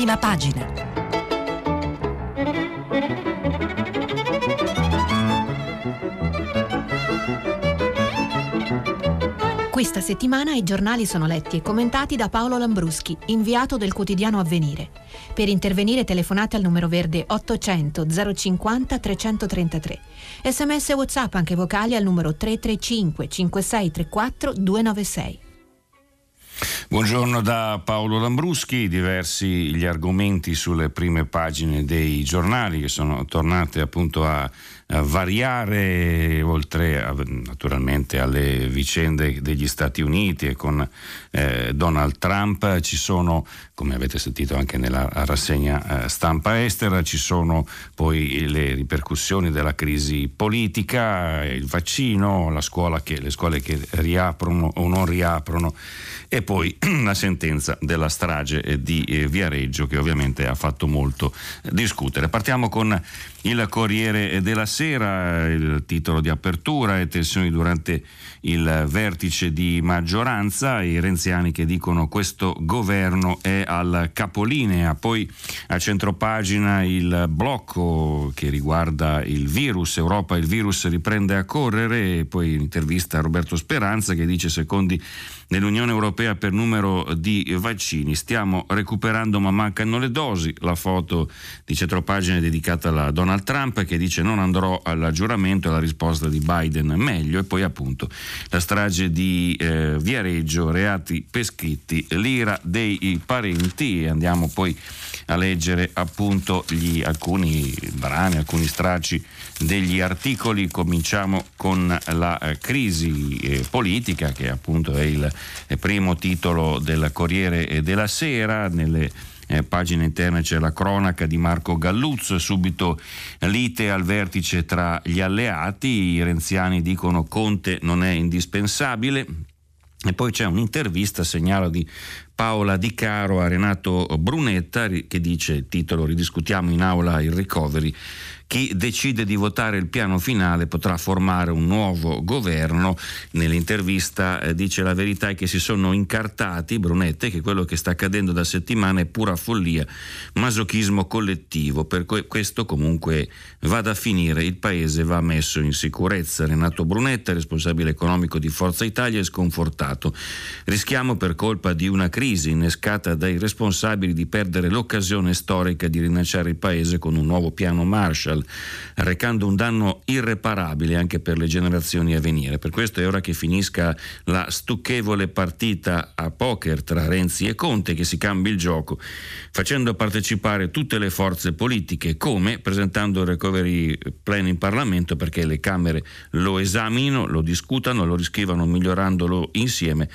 prima pagina. Questa settimana i giornali sono letti e commentati da Paolo Lambruschi, inviato del quotidiano Avvenire. Per intervenire telefonate al numero verde 800 050 333. Sms e WhatsApp anche vocali al numero 335 5634 296. Buongiorno da Paolo Lambruschi, diversi gli argomenti sulle prime pagine dei giornali che sono tornate appunto a variare oltre a, naturalmente alle vicende degli Stati Uniti e con eh, Donald Trump ci sono come avete sentito anche nella rassegna eh, stampa estera ci sono poi le ripercussioni della crisi politica il vaccino che, le scuole che riaprono o non riaprono e poi la sentenza della strage di eh, Viareggio che ovviamente ha fatto molto discutere. Partiamo con il Corriere della Sera, il titolo di apertura e tensioni durante il vertice di maggioranza, i renziani che dicono questo governo è al capolinea, poi a centropagina il blocco che riguarda il virus, Europa il virus riprende a correre. E poi intervista a Roberto Speranza che dice secondi nell'Unione Europea per numero di vaccini. Stiamo recuperando ma mancano le dosi. La foto di centropagina è dedicata alla Donald Trump che dice non andrò al giuramento e la risposta di Biden meglio e poi appunto la strage di eh, Viareggio, reati prescritti, l'ira dei parenti e andiamo poi a leggere appunto gli, alcuni brani, alcuni stracci degli articoli. Cominciamo con la eh, crisi eh, politica che appunto è il eh, primo titolo del Corriere della Sera. Nelle eh, pagine interne c'è la cronaca di Marco Galluzzo, subito lite al vertice tra gli alleati, i renziani dicono Conte non è indispensabile. E poi c'è un'intervista, segnalo di Paola Di Caro a Renato Brunetta che dice, titolo ridiscutiamo in aula il recovery, chi decide di votare il piano finale potrà formare un nuovo governo. Nell'intervista eh, dice la verità è che si sono incartati, Brunette, che quello che sta accadendo da settimane è pura follia, masochismo collettivo. Per questo comunque va da finire, il paese va messo in sicurezza. Renato Brunetta, responsabile economico di Forza Italia, è sconfortato. Rischiamo per colpa di una crisi innescata dai responsabili di perdere l'occasione storica di rilanciare il paese con un nuovo piano Marshall Marshall, recando un danno irreparabile anche per le generazioni a venire. Per questo è ora che finisca la stucchevole partita a poker tra Renzi e Conte, che si cambi il gioco, facendo partecipare tutte le forze politiche, come presentando il recovery plan in Parlamento perché le Camere lo esaminino, lo discutano, lo riscrivano migliorandolo insieme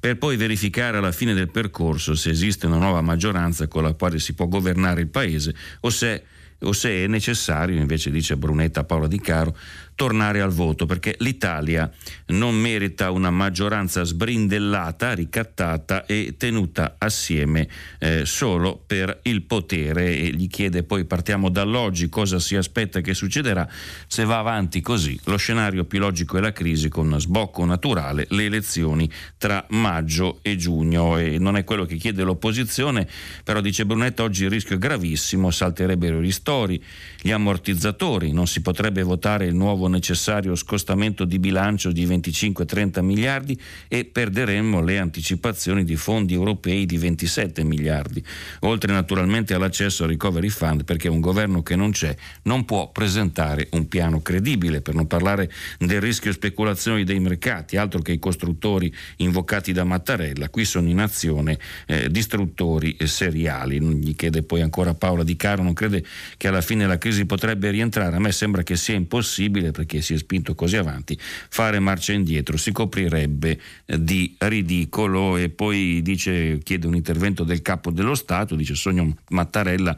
per poi verificare alla fine del percorso se esiste una nuova maggioranza con la quale si può governare il Paese o se o se è necessario, invece dice Brunetta Paola Di Caro, tornare al voto perché l'Italia non merita una maggioranza sbrindellata, ricattata e tenuta assieme eh, solo per il potere. E gli chiede poi partiamo dall'oggi cosa si aspetta che succederà. Se va avanti così lo scenario più logico è la crisi con sbocco naturale le elezioni tra maggio e giugno. E non è quello che chiede l'opposizione però dice Brunetta oggi il rischio è gravissimo salterebbero i ristori gli ammortizzatori non si potrebbe votare il nuovo necessario scostamento di bilancio di 25-30 miliardi e perderemmo le anticipazioni di fondi europei di 27 miliardi, oltre naturalmente all'accesso al recovery fund perché un governo che non c'è non può presentare un piano credibile, per non parlare del rischio speculazioni dei mercati, altro che i costruttori invocati da Mattarella, qui sono in azione eh, distruttori seriali. Gli chiede poi ancora Paola Di Caro, non crede che alla fine la crisi potrebbe rientrare? A me sembra che sia impossibile perché si è spinto così avanti, fare marcia indietro si coprirebbe eh, di ridicolo e poi dice, chiede un intervento del capo dello Stato, dice sogno Mattarella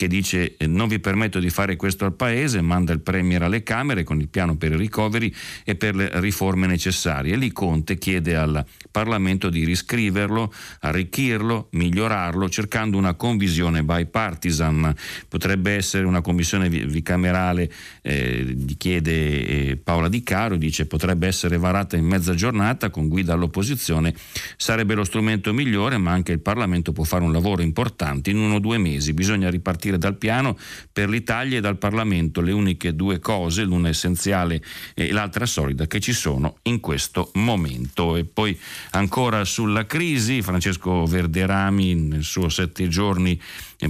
che dice eh, non vi permetto di fare questo al Paese, manda il Premier alle Camere con il piano per i ricoveri e per le riforme necessarie. Lì Conte chiede al Parlamento di riscriverlo, arricchirlo, migliorarlo, cercando una convisione bipartisan. Potrebbe essere una commissione bicamerale, eh, chiede eh, Paola Di Caro, dice potrebbe essere varata in mezza giornata con guida all'opposizione, sarebbe lo strumento migliore, ma anche il Parlamento può fare un lavoro importante in uno o due mesi. Bisogna ripartire partire dal piano per l'Italia e dal Parlamento, le uniche due cose, l'una essenziale e l'altra solida, che ci sono in questo momento. E poi ancora sulla crisi, Francesco Verderami nel suo sette giorni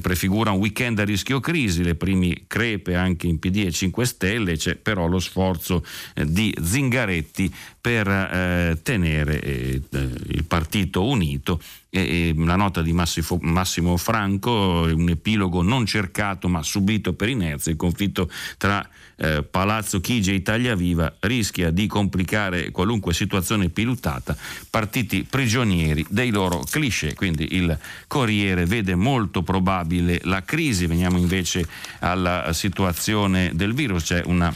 prefigura un weekend a rischio crisi, le prime crepe anche in PD e 5 Stelle, c'è però lo sforzo eh, di Zingaretti per eh, tenere eh, il partito unito. E, la nota di Massimo, Massimo Franco, un epilogo non cercato ma subito per inerzia, il conflitto tra eh, Palazzo Chigi e Italia Viva rischia di complicare qualunque situazione pilotata, partiti prigionieri dei loro cliché, quindi il Corriere vede molto probabile la crisi, veniamo invece alla situazione del virus, c'è una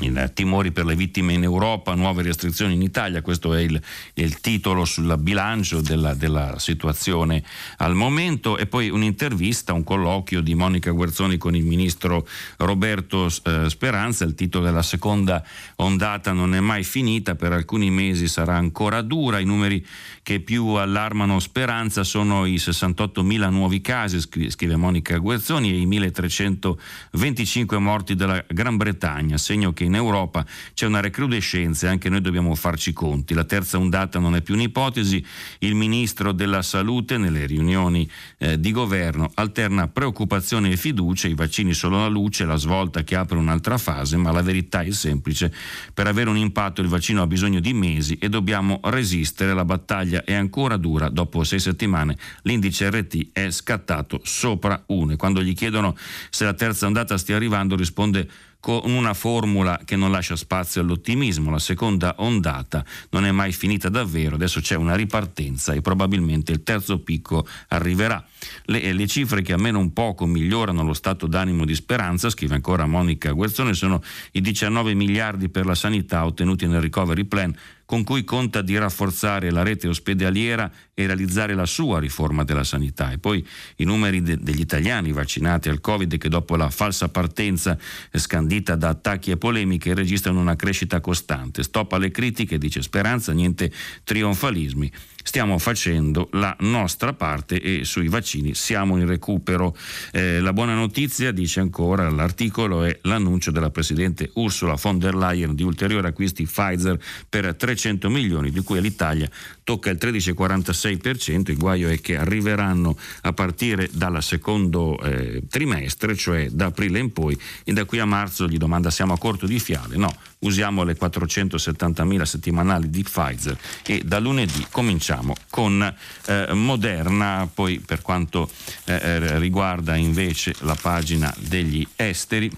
il timori per le vittime in Europa, nuove restrizioni in Italia, questo è il, il titolo sul bilancio della, della, situazione al momento. E poi un'intervista, un colloquio di Monica Guerzoni con il ministro Roberto eh, Speranza, il titolo della seconda ondata non è mai finita, per alcuni mesi sarà ancora dura, i numeri che più allarmano Speranza sono i 68.000 nuovi casi, scrive Monica Guerzoni, e i 1.325 morti della Gran Bretagna, segno che in Europa c'è una recrudescenza e anche noi dobbiamo farci conti. La terza ondata non è più un'ipotesi, il ministro della salute nelle riunioni eh, di governo alterna preoccupazione e fiducia, i vaccini sono la luce, la svolta che apre un'altra fase, ma la verità è semplice, per avere un impatto il vaccino ha bisogno di mesi e dobbiamo resistere, la battaglia è ancora dura, dopo sei settimane l'indice RT è scattato sopra 1 e quando gli chiedono se la terza ondata stia arrivando risponde con una formula che non lascia spazio all'ottimismo. La seconda ondata non è mai finita davvero, adesso c'è una ripartenza e probabilmente il terzo picco arriverà. Le, le cifre che almeno un poco migliorano lo stato d'animo di speranza, scrive ancora Monica Guerzone, sono i 19 miliardi per la sanità ottenuti nel recovery plan con cui conta di rafforzare la rete ospedaliera e realizzare la sua riforma della sanità. E poi i numeri de- degli italiani vaccinati al Covid che dopo la falsa partenza scandita da attacchi e polemiche registrano una crescita costante. Stop alle critiche, dice Speranza, niente trionfalismi stiamo facendo la nostra parte e sui vaccini siamo in recupero. Eh, la buona notizia, dice ancora l'articolo, è l'annuncio della Presidente Ursula von der Leyen di ulteriori acquisti Pfizer per 300 milioni, di cui l'Italia tocca il 13,46%, il guaio è che arriveranno a partire dal secondo eh, trimestre, cioè da aprile in poi, e da qui a marzo gli domanda siamo a corto di fiale? No, usiamo le 470.000 settimanali di Pfizer e da lunedì cominciamo con eh, Moderna, poi per quanto eh, eh riguarda invece la pagina degli esteri,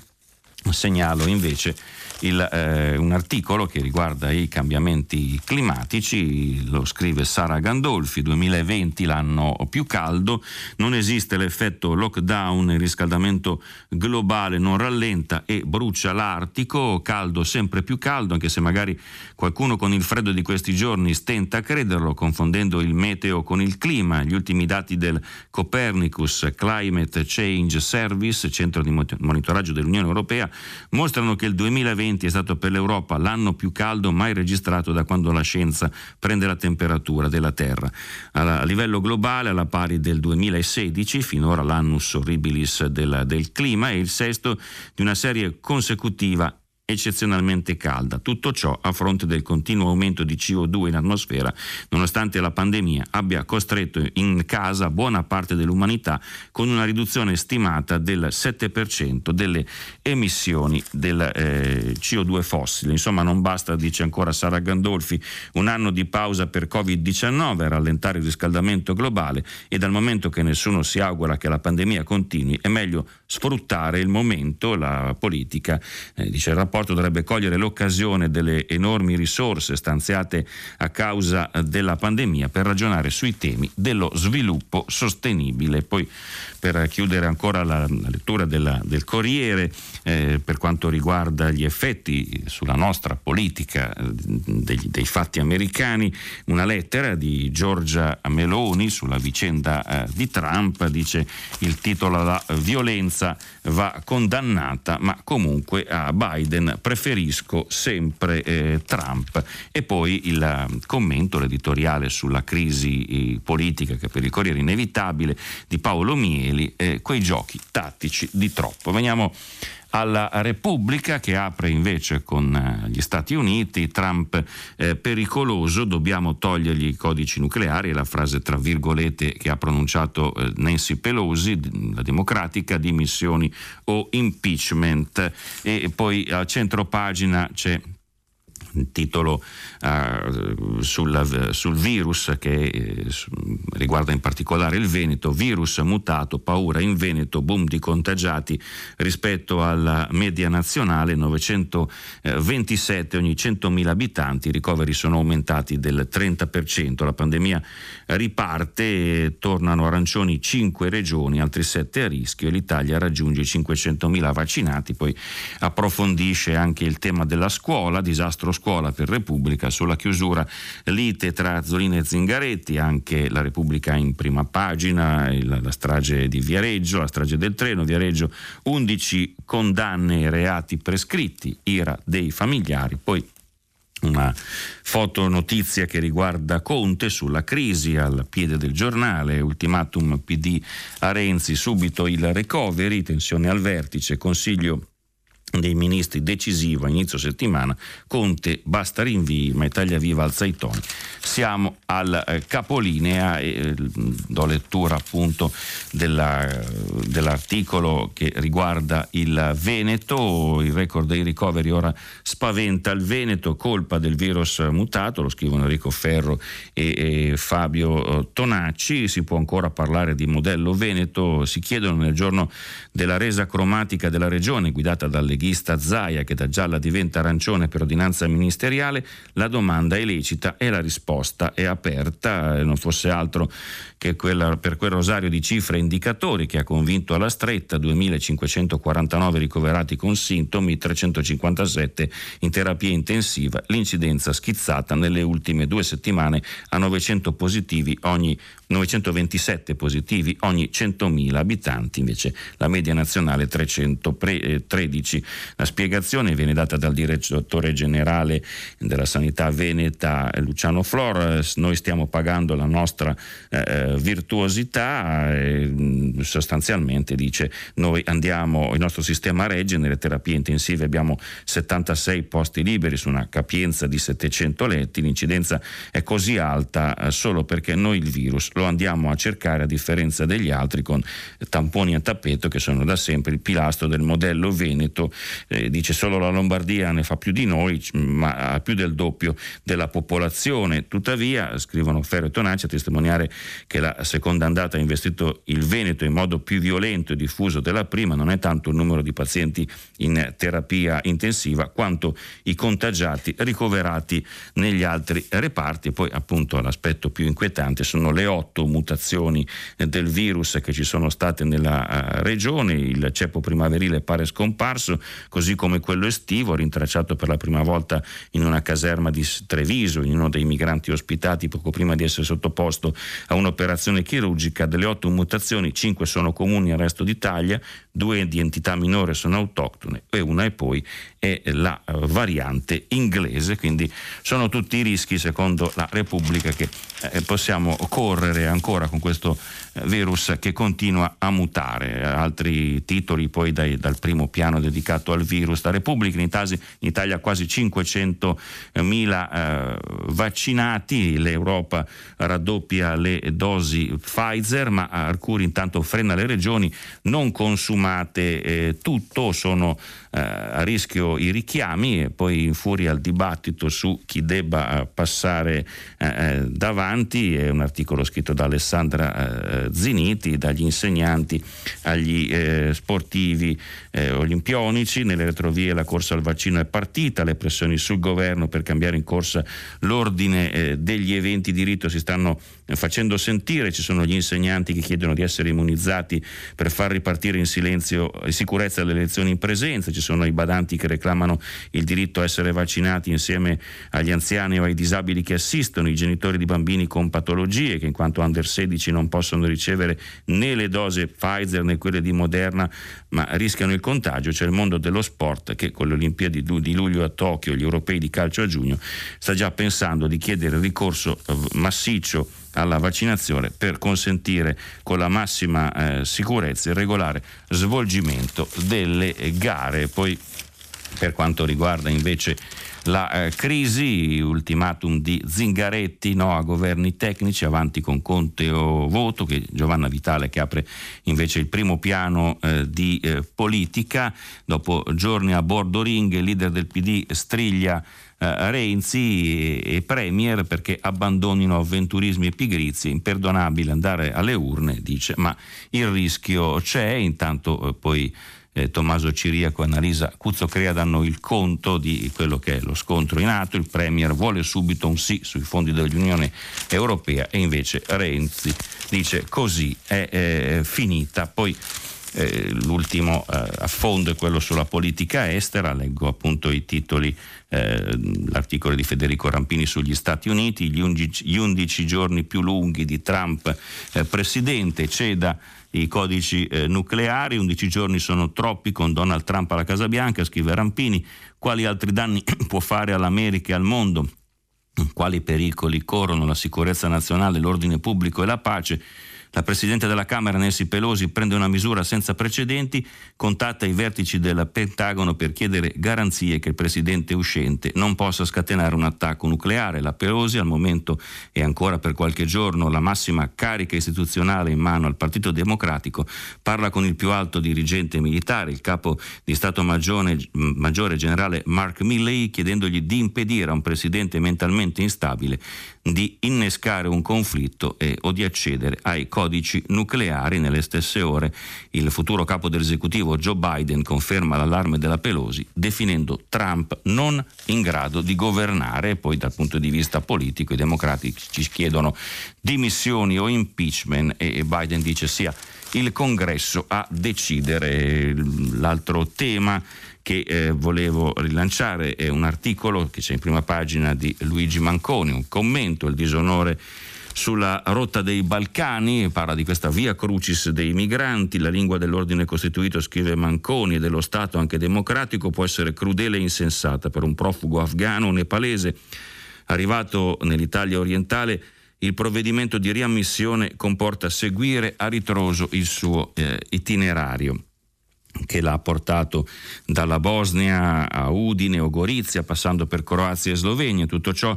segnalo invece il, eh, un articolo che riguarda i cambiamenti climatici, lo scrive Sara Gandolfi, 2020 l'anno più caldo, non esiste l'effetto lockdown, il riscaldamento globale non rallenta e brucia l'Artico, caldo sempre più caldo, anche se magari qualcuno con il freddo di questi giorni stenta a crederlo, confondendo il meteo con il clima. Gli ultimi dati del Copernicus Climate Change Service, centro di monitoraggio dell'Unione Europea, mostrano che il 2020 2020 è stato per l'Europa l'anno più caldo mai registrato da quando la scienza prende la temperatura della Terra. A livello globale, alla pari del 2016, finora l'annus horribilis del, del clima, è il sesto di una serie consecutiva eccezionalmente calda. Tutto ciò a fronte del continuo aumento di CO2 in atmosfera, nonostante la pandemia abbia costretto in casa buona parte dell'umanità con una riduzione stimata del 7% delle emissioni del eh, CO2 fossile. Insomma, non basta, dice ancora Sara Gandolfi, un anno di pausa per Covid-19 a rallentare il riscaldamento globale e dal momento che nessuno si augura che la pandemia continui, è meglio sfruttare il momento, la politica, eh, dice il rapporto dovrebbe cogliere l'occasione delle enormi risorse stanziate a causa della pandemia per ragionare sui temi dello sviluppo sostenibile. Poi per chiudere ancora la, la lettura della, del Corriere eh, per quanto riguarda gli effetti sulla nostra politica eh, degli, dei fatti americani, una lettera di Giorgia Meloni sulla vicenda eh, di Trump dice il titolo La violenza va condannata, ma comunque a Biden preferisco sempre eh, Trump. E poi il commento, l'editoriale sulla crisi eh, politica che per il Corriere è inevitabile di Paolo Mieli, eh, quei giochi tattici di troppo. Veniamo alla Repubblica che apre invece con eh, gli Stati Uniti, Trump eh, pericoloso, dobbiamo togliergli i codici nucleari, è la frase tra virgolette che ha pronunciato eh, Nancy Pelosi, la democratica, dimissioni o impeachment. E poi a centro pagina c'è titolo uh, sul, sul, virus che eh, riguarda in particolare il Veneto, virus mutato, paura in Veneto, boom di contagiati rispetto alla media nazionale, 927 ogni 100.000 abitanti, i ricoveri sono aumentati del 30%, la pandemia riparte, tornano arancioni 5 regioni, altri 7 a rischio. E l'Italia raggiunge i 500.000 vaccinati, poi approfondisce anche il tema della scuola, disastro scuola per Repubblica sulla chiusura lite tra Zolina e Zingaretti, anche la Repubblica in prima pagina, la, la strage di Viareggio, la strage del treno, Viareggio 11 condanne e reati prescritti, ira dei familiari, poi una fotonotizia che riguarda Conte sulla crisi al piede del giornale, ultimatum PD a Renzi, subito il recovery, tensione al vertice, consiglio dei ministri decisivo a inizio settimana, Conte basta rinvii, ma Italia Viva alza i toni. Siamo al eh, capolinea eh, do lettura appunto della, dell'articolo che riguarda il Veneto, il record dei ricoveri ora spaventa il Veneto, colpa del virus mutato, lo scrivono Enrico Ferro e, e Fabio eh, Tonacci, si può ancora parlare di modello Veneto, si chiedono nel giorno della resa cromatica della regione guidata dalle leghista Zaia che da gialla diventa arancione per ordinanza ministeriale, la domanda è lecita e la risposta è aperta, non fosse altro che quella, per quel rosario di cifre e indicatori che ha convinto alla stretta 2549 ricoverati con sintomi, 357 in terapia intensiva, l'incidenza schizzata nelle ultime due settimane a 900 positivi ogni 927 positivi ogni 100.000 abitanti, invece la media nazionale 313. La spiegazione viene data dal direttore generale della sanità veneta Luciano Flores, noi stiamo pagando la nostra eh, virtuosità e sostanzialmente dice noi andiamo, il nostro sistema regge, nelle terapie intensive abbiamo 76 posti liberi su una capienza di 700 letti, l'incidenza è così alta eh, solo perché noi il virus lo andiamo a cercare a differenza degli altri con tamponi a tappeto che sono da sempre il pilastro del modello Veneto, eh, dice solo la Lombardia ne fa più di noi, ma ha più del doppio della popolazione, tuttavia scrivono Ferro e Tonacci a testimoniare che la seconda andata ha investito il Veneto in modo più violento e diffuso della prima, non è tanto il numero di pazienti in terapia intensiva quanto i contagiati ricoverati negli altri reparti, poi appunto l'aspetto più inquietante sono le otto otto mutazioni del virus che ci sono state nella uh, regione, il ceppo primaverile pare scomparso, così come quello estivo, rintracciato per la prima volta in una caserma di Treviso, in uno dei migranti ospitati poco prima di essere sottoposto a un'operazione chirurgica. Delle otto mutazioni, cinque sono comuni al resto d'Italia, due di entità minore sono autoctone e una e poi è la uh, variante inglese, quindi sono tutti i rischi secondo la Repubblica che eh, possiamo correre ancora con questo eh, virus che continua a mutare. Altri titoli poi dai, dal primo piano dedicato al virus. La Repubblica in Italia, in Italia quasi 500.000 eh, vaccinati, l'Europa raddoppia le dosi Pfizer, ma Arcuri intanto frena le regioni, non consuma fermate eh, tutto, sono eh, a rischio i richiami e poi infuria il dibattito su chi debba passare eh, davanti, è un articolo scritto da Alessandra Ziniti, dagli insegnanti agli sportivi olimpionici, nelle retrovie la corsa al vaccino è partita, le pressioni sul governo per cambiare in corsa l'ordine degli eventi di rito si stanno facendo sentire, ci sono gli insegnanti che chiedono di essere immunizzati per far ripartire in silenzio e sicurezza le elezioni in presenza, ci sono i badanti che reclamano il diritto a essere vaccinati insieme agli anziani o ai disabili che assistono, i genitori di bambini con patologie che in quanto under 16 non possono ricevere né le dosi Pfizer né quelle di Moderna, ma rischiano il contagio, c'è il mondo dello sport che con le Olimpiadi di luglio a Tokyo, gli europei di calcio a giugno, sta già pensando di chiedere ricorso eh, massiccio alla vaccinazione per consentire con la massima eh, sicurezza il regolare svolgimento delle gare. Poi per quanto riguarda invece la eh, crisi, ultimatum di Zingaretti no, a governi tecnici, avanti con Conte o voto, che Giovanna Vitale che apre invece il primo piano eh, di eh, politica, dopo giorni a bordo ring, leader del PD striglia eh, Renzi e, e Premier perché abbandonino avventurismi e pigrizi, è imperdonabile andare alle urne, dice, ma il rischio c'è, intanto eh, poi eh, Tommaso Ciriaco e Annalisa Cuzzocrea danno il conto di quello che è lo scontro in atto, il Premier vuole subito un sì sui fondi dell'Unione Europea e invece Renzi dice così è, è finita. Poi eh, l'ultimo eh, affondo è quello sulla politica estera, leggo appunto i titoli, eh, l'articolo di Federico Rampini sugli Stati Uniti, gli 11, gli 11 giorni più lunghi di Trump eh, presidente, ceda i codici eh, nucleari, 11 giorni sono troppi con Donald Trump alla Casa Bianca, scrive Rampini, quali altri danni può fare all'America e al mondo? Quali pericoli corrono la sicurezza nazionale, l'ordine pubblico e la pace? La Presidente della Camera Nancy Pelosi prende una misura senza precedenti, contatta i vertici del Pentagono per chiedere garanzie che il Presidente uscente non possa scatenare un attacco nucleare. La Pelosi al momento è ancora per qualche giorno la massima carica istituzionale in mano al Partito Democratico, parla con il più alto dirigente militare, il capo di Stato Maggiore, Maggiore generale Mark Milley, chiedendogli di impedire a un Presidente mentalmente instabile di innescare un conflitto e, o di accedere ai codici nucleari. Nelle stesse ore il futuro capo dell'esecutivo Joe Biden conferma l'allarme della Pelosi definendo Trump non in grado di governare e poi dal punto di vista politico i democratici ci chiedono dimissioni o impeachment e Biden dice sia il congresso a decidere. L'altro tema che eh, volevo rilanciare è un articolo che c'è in prima pagina di Luigi Manconi, un commento, il disonore sulla rotta dei Balcani, parla di questa via crucis dei migranti, la lingua dell'ordine costituito, scrive Manconi, e dello Stato anche democratico può essere crudele e insensata per un profugo afgano o nepalese arrivato nell'Italia orientale il provvedimento di riammissione comporta seguire a ritroso il suo eh, itinerario che l'ha portato dalla Bosnia a Udine o Gorizia, passando per Croazia e Slovenia. Tutto ciò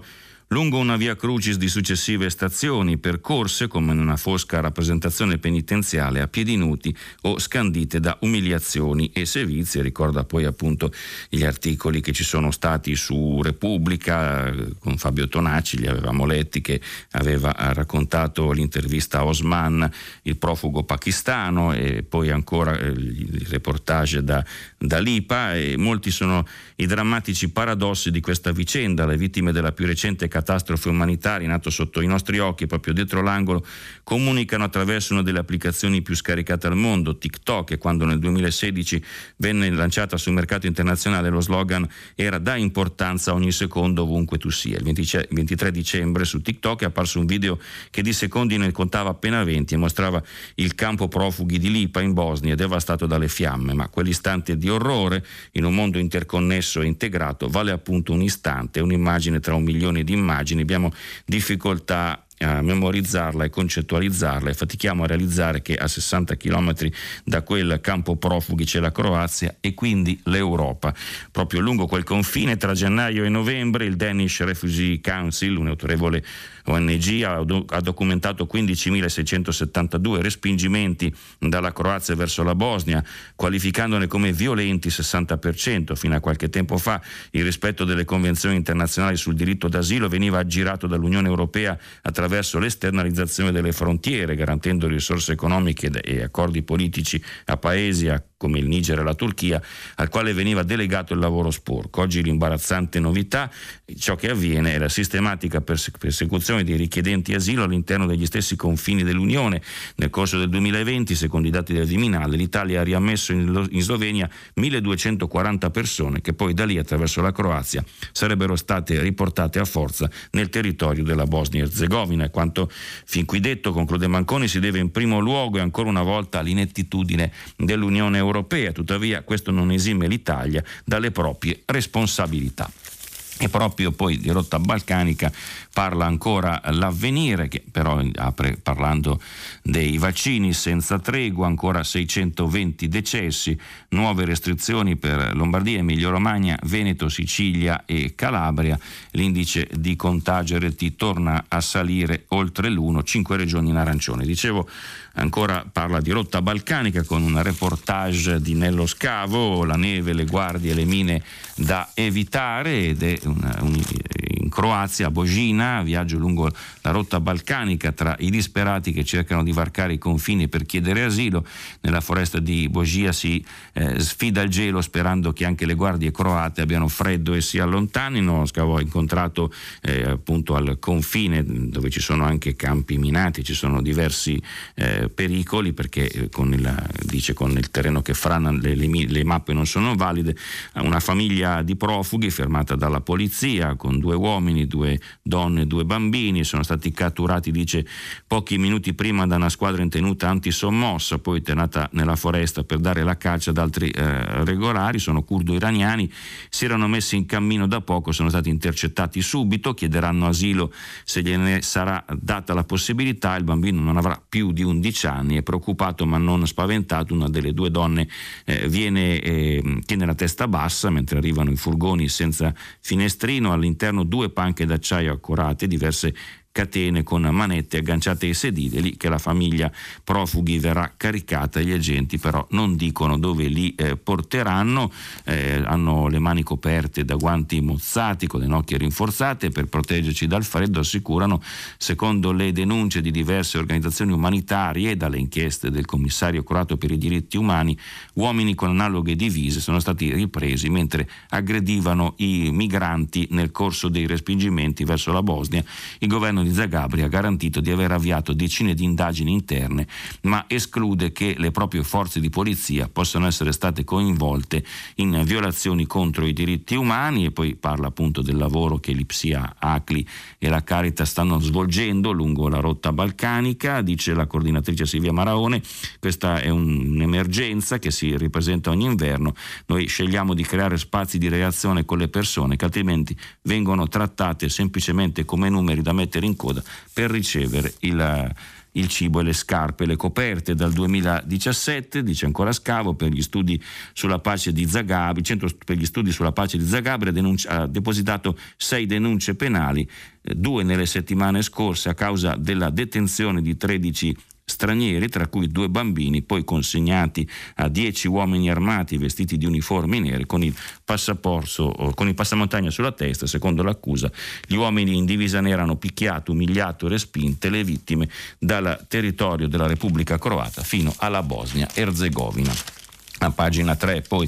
lungo una via crucis di successive stazioni, percorse come in una fosca rappresentazione penitenziale a piedi nudi o scandite da umiliazioni e sevizie. Ricorda poi appunto gli articoli che ci sono stati su Repubblica con Fabio Tonacci, li avevamo letti, che aveva raccontato l'intervista a Osman, il profugo pakistano, e poi ancora eh, il reportage da, da Lipa. E molti sono i drammatici paradossi di questa vicenda, le vittime della più recente catastrofe catastrofe umanitaria in atto sotto i nostri occhi, proprio dietro l'angolo, comunicano attraverso una delle applicazioni più scaricate al mondo, TikTok, e quando nel 2016 venne lanciata sul mercato internazionale lo slogan era da importanza ogni secondo ovunque tu sia. Il 23 dicembre su TikTok è apparso un video che di secondi ne contava appena 20 e mostrava il campo profughi di Lipa in Bosnia devastato dalle fiamme, ma quell'istante di orrore in un mondo interconnesso e integrato vale appunto un istante, un'immagine tra un milione di immagini immagini, abbiamo difficoltà a memorizzarla e concettualizzarla e fatichiamo a realizzare che a 60 km da quel campo profughi c'è la Croazia e quindi l'Europa. Proprio lungo quel confine tra gennaio e novembre il Danish Refugee Council, un autorevole ONG ha, documentato 15.672 respingimenti dalla Croazia verso la Bosnia, qualificandone come violenti 60%. Fino a qualche tempo fa il rispetto delle convenzioni internazionali sul diritto d'asilo veniva aggirato dall'Unione Europea attraverso l'esternalizzazione delle frontiere, garantendo risorse economiche e accordi politici a paesi come il Niger e la Turchia, al quale veniva delegato il lavoro sporco. Oggi l'imbarazzante novità, ciò che avviene è la sistematica perse- persecuzione dei richiedenti asilo all'interno degli stessi confini dell'Unione. Nel corso del 2020, secondo i dati del Viminale, l'Italia ha riammesso in, Slovenia 1240 persone che poi da lì attraverso la Croazia sarebbero state riportate a forza nel territorio della Bosnia-Herzegovina. Quanto fin qui detto, conclude Manconi, si deve in primo luogo e ancora una volta all'inettitudine dell'Unione europea, tuttavia questo non esime l'Italia dalle proprie responsabilità. E proprio poi di rotta balcanica parla ancora l'avvenire, che però apre parlando dei vaccini senza tregua, ancora 620 decessi, nuove restrizioni per Lombardia, Emilia Romagna, Veneto, Sicilia e Calabria. L'indice di contagio RT torna a salire oltre l'1, 5 regioni in arancione. Dicevo, ancora parla di rotta balcanica con un reportage di Nello Scavo, la neve, le guardie, le mine da evitare ed è una, un, in Croazia, a Bogina, viaggio lungo la rotta balcanica tra i disperati che cercano di varcare i confini per chiedere asilo. Nella foresta di Bogia si eh, sfida il gelo sperando che anche le guardie croate abbiano freddo e si allontanino. Ha incontrato eh, appunto al confine dove ci sono anche campi minati, ci sono diversi eh, pericoli perché eh, con il, dice con il terreno che frana le, le, le mappe non sono valide. Una famiglia di profughi fermata dalla polizia con due uomini, due donne, due bambini, sono stati catturati, dice, pochi minuti prima da una squadra in tenuta antisommossa, poi tenata nella foresta per dare la caccia ad altri eh, regolari, sono curdo iraniani, si erano messi in cammino da poco, sono stati intercettati subito, chiederanno asilo se gliene sarà data la possibilità, il bambino non avrà più di 11 anni, è preoccupato ma non spaventato, una delle due donne eh, viene, eh, tiene la testa bassa mentre arrivano i furgoni senza finestrino, all'interno due panche d'acciaio accorate, diverse catene con manette agganciate ai sedili, lì che la famiglia profughi verrà caricata, gli agenti però non dicono dove li eh, porteranno, eh, hanno le mani coperte da guanti mozzati con le nocchie rinforzate per proteggerci dal freddo, assicurano, secondo le denunce di diverse organizzazioni umanitarie e dalle inchieste del commissario croato per i diritti umani, uomini con analoghe divise sono stati ripresi mentre aggredivano i migranti nel corso dei respingimenti verso la Bosnia. Il governo governo di Zagabria ha garantito di aver avviato decine di indagini interne, ma esclude che le proprie forze di polizia possano essere state coinvolte in violazioni contro i diritti umani. E poi parla appunto del lavoro che l'Ipsia, ACLI e la Caritas stanno svolgendo lungo la rotta balcanica, dice la coordinatrice Silvia Maraone, questa è un'emergenza che si ripresenta ogni inverno, noi scegliamo di creare spazi di reazione con le persone che altrimenti vengono trattate semplicemente come numeri da mettere in in coda per ricevere il, il cibo e le scarpe, le coperte dal 2017, dice ancora Scavo, per gli studi sulla pace di Zagabria, il Centro per gli studi sulla pace di Zagabria ha depositato sei denunce penali, eh, due nelle settimane scorse a causa della detenzione di 13 stranieri, tra cui due bambini, poi consegnati a dieci uomini armati vestiti di uniformi nere con il passaporto, con il passamontagna sulla testa, secondo l'accusa. Gli uomini in divisa nera hanno picchiato, umiliato e respinte le vittime dal territorio della Repubblica Croata fino alla Bosnia-Erzegovina. A pagina 3 poi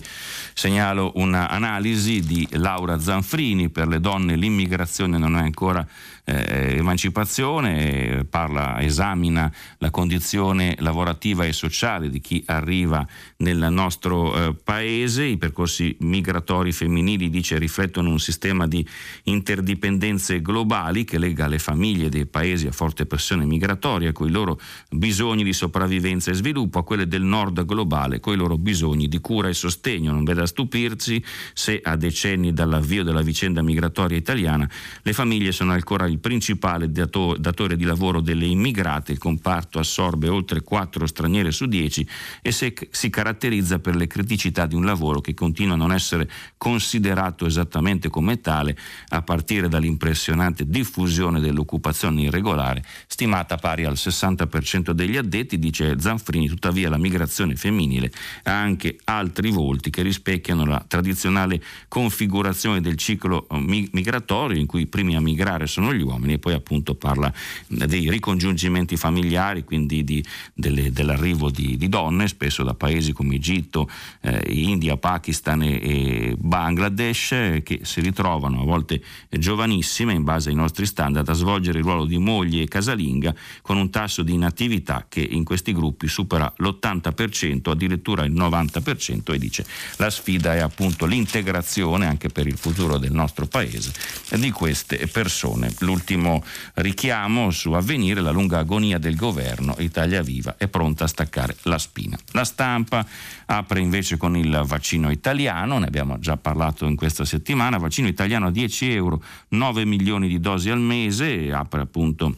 segnalo un'analisi di Laura Zanfrini per le donne l'immigrazione non è ancora eh, emancipazione, parla, esamina la condizione lavorativa e sociale di chi arriva nel nostro eh, paese, i percorsi migratori femminili dice riflettono un sistema di interdipendenze globali che lega le famiglie dei paesi a forte pressione migratoria con i loro bisogni di sopravvivenza e sviluppo a quelle del nord globale con i loro bisogni di cura e sostegno. Non v'è da stupirsi se a decenni dall'avvio della vicenda migratoria italiana le famiglie sono ancora il principale dato, datore di lavoro delle immigrate, il comparto assorbe oltre 4 straniere su 10 e se, si caratterizza per le criticità di un lavoro che continua a non essere considerato esattamente come tale a partire dall'impressionante diffusione dell'occupazione irregolare, stimata pari al 60% degli addetti, dice Zanfrini, tuttavia la migrazione femminile ha anche altri volti che rispecchiano la tradizionale configurazione del ciclo eh, migratorio in cui i primi a migrare sono gli uomini e poi appunto parla dei ricongiungimenti familiari, quindi di, delle, dell'arrivo di, di, donne, spesso da paesi come Egitto, eh, India, Pakistan e, e Bangladesh, che si ritrovano a volte giovanissime in base ai nostri standard a svolgere il ruolo di moglie e casalinga con un tasso di inattività che in questi gruppi supera l'80%, addirittura il 90% e dice la sfida è appunto l'integrazione anche per il futuro del nostro paese di queste persone. L'ultimo richiamo su avvenire la lunga agonia del governo, Italia Viva è pronta a staccare la spina. La stampa apre invece con il vaccino italiano, ne abbiamo già parlato in questa settimana, vaccino italiano a 10 euro, 9 milioni di dosi al mese, apre appunto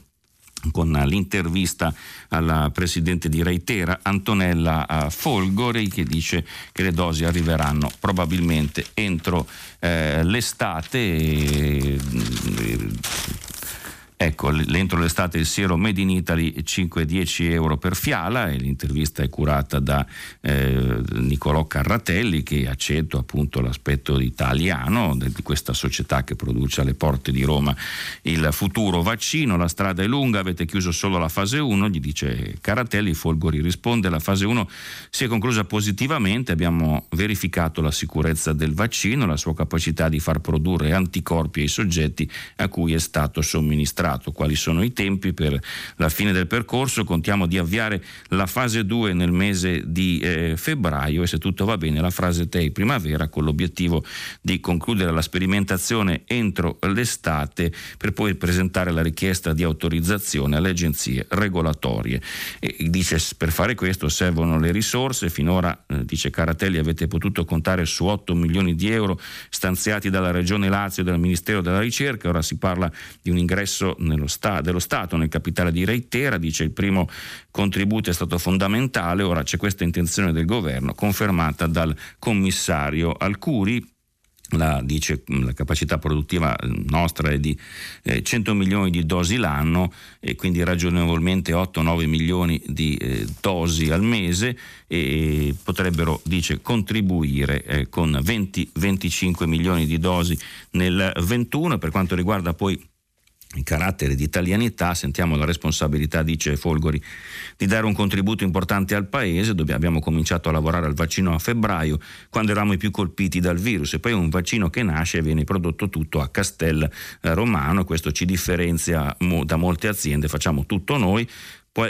con l'intervista alla presidente di Reitera, Antonella eh, Folgori, che dice che le dosi arriveranno probabilmente entro eh, l'estate. E, e, Ecco, entro l'estate il siero Made in Italy 5-10 euro per fiala e l'intervista è curata da eh, Nicolò Carratelli che accetta appunto l'aspetto italiano di questa società che produce alle porte di Roma il futuro vaccino. La strada è lunga, avete chiuso solo la fase 1, gli dice Carratelli, Folgori risponde la fase 1 si è conclusa positivamente, abbiamo verificato la sicurezza del vaccino, la sua capacità di far produrre anticorpi ai soggetti a cui è stato somministrato registrato, quali sono i tempi per la fine del percorso, contiamo di avviare la fase 2 nel mese di eh, febbraio e se tutto va bene la fase 3 primavera con l'obiettivo di concludere la sperimentazione entro l'estate per poi presentare la richiesta di autorizzazione alle agenzie regolatorie. E dice per fare questo servono le risorse, finora eh, dice Caratelli avete potuto contare su 8 milioni di euro stanziati dalla Regione Lazio e dal Ministero della Ricerca, ora si parla di un ingresso sta, dello Stato nel capitale di Reitera, dice il primo contributo è stato fondamentale, ora c'è questa intenzione del governo confermata dal commissario Alcuri la, dice, la, capacità produttiva nostra è di eh, 100 milioni di dosi l'anno e quindi ragionevolmente 8-9 milioni di eh, dosi al mese e potrebbero dice, contribuire eh, con 20-25 milioni di dosi nel 21 per quanto riguarda poi in carattere di italianità, sentiamo la responsabilità, dice Folgori, di dare un contributo importante al Paese, abbiamo cominciato a lavorare al vaccino a febbraio, quando eravamo i più colpiti dal virus, e poi un vaccino che nasce e viene prodotto tutto a Castel eh, Romano, questo ci differenzia da molte aziende, facciamo tutto noi,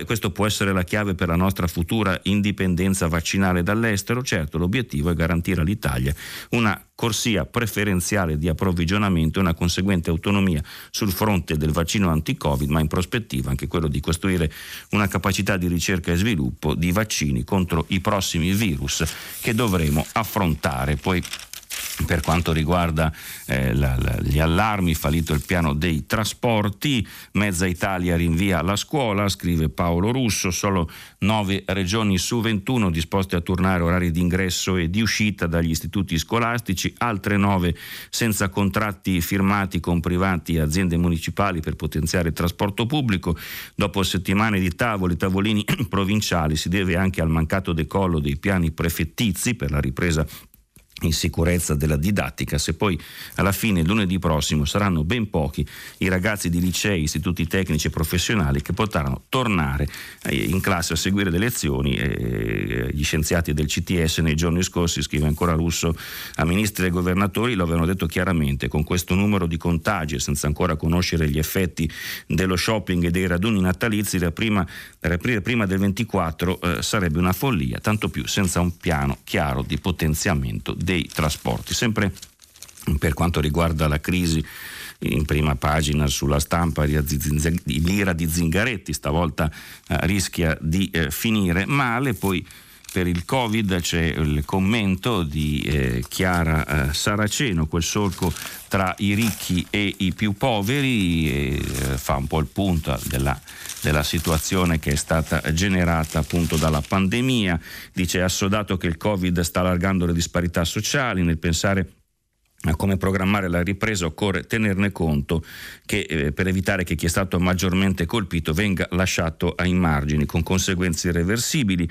questo può essere la chiave per la nostra futura indipendenza vaccinale dall'estero? Certo, l'obiettivo è garantire all'Italia una corsia preferenziale di approvvigionamento e una conseguente autonomia sul fronte del vaccino anti-Covid, ma in prospettiva anche quello di costruire una capacità di ricerca e sviluppo di vaccini contro i prossimi virus che dovremo affrontare. Poi per quanto riguarda eh, la, la, gli allarmi, fallito il piano dei trasporti, mezza Italia rinvia la scuola, scrive Paolo Russo, solo 9 regioni su 21 disposte a tornare orari di ingresso e di uscita dagli istituti scolastici, altre 9 senza contratti firmati con privati e aziende municipali per potenziare il trasporto pubblico. Dopo settimane di tavoli, tavolini provinciali, si deve anche al mancato decollo dei piani prefettizi per la ripresa in sicurezza della didattica, se poi alla fine lunedì prossimo saranno ben pochi i ragazzi di licei, istituti tecnici e professionali che potranno tornare eh, in classe a seguire le lezioni. Gli scienziati del CTS nei giorni scorsi, scrive ancora Russo, a ministri e governatori lo avevano detto chiaramente, con questo numero di contagi e senza ancora conoscere gli effetti dello shopping e dei raduni natalizi, prima, riaprire prima del 24 eh, sarebbe una follia, tanto più senza un piano chiaro di potenziamento dei trasporti. Sempre per quanto riguarda la crisi in prima pagina sulla stampa l'ira di Zingaretti, stavolta eh, rischia di eh, finire male, poi per il Covid c'è il commento di eh, Chiara eh, Saraceno, quel solco tra i ricchi e i più poveri, eh, fa un po' il punto della, della, situazione che è stata generata appunto dalla pandemia, dice assodato che il Covid sta allargando le disparità sociali nel pensare come programmare la ripresa occorre tenerne conto che, eh, per evitare che chi è stato maggiormente colpito venga lasciato ai margini con conseguenze irreversibili.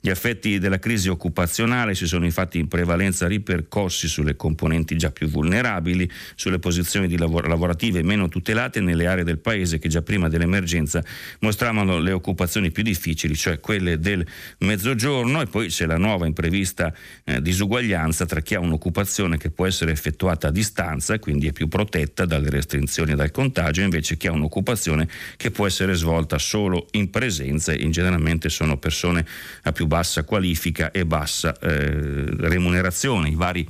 Gli effetti della crisi occupazionale si sono infatti in prevalenza ripercossi sulle componenti già più vulnerabili, sulle posizioni lavor- lavorative meno tutelate nelle aree del paese che già prima dell'emergenza mostravano le occupazioni più difficili, cioè quelle del mezzogiorno e poi c'è la nuova imprevista eh, disuguaglianza tra chi ha un'occupazione che può essere effettuata effettuata a distanza quindi è più protetta dalle restrizioni e dal contagio, invece chi ha un'occupazione che può essere svolta solo in presenza e generalmente sono persone a più bassa qualifica e bassa eh, remunerazione. I vari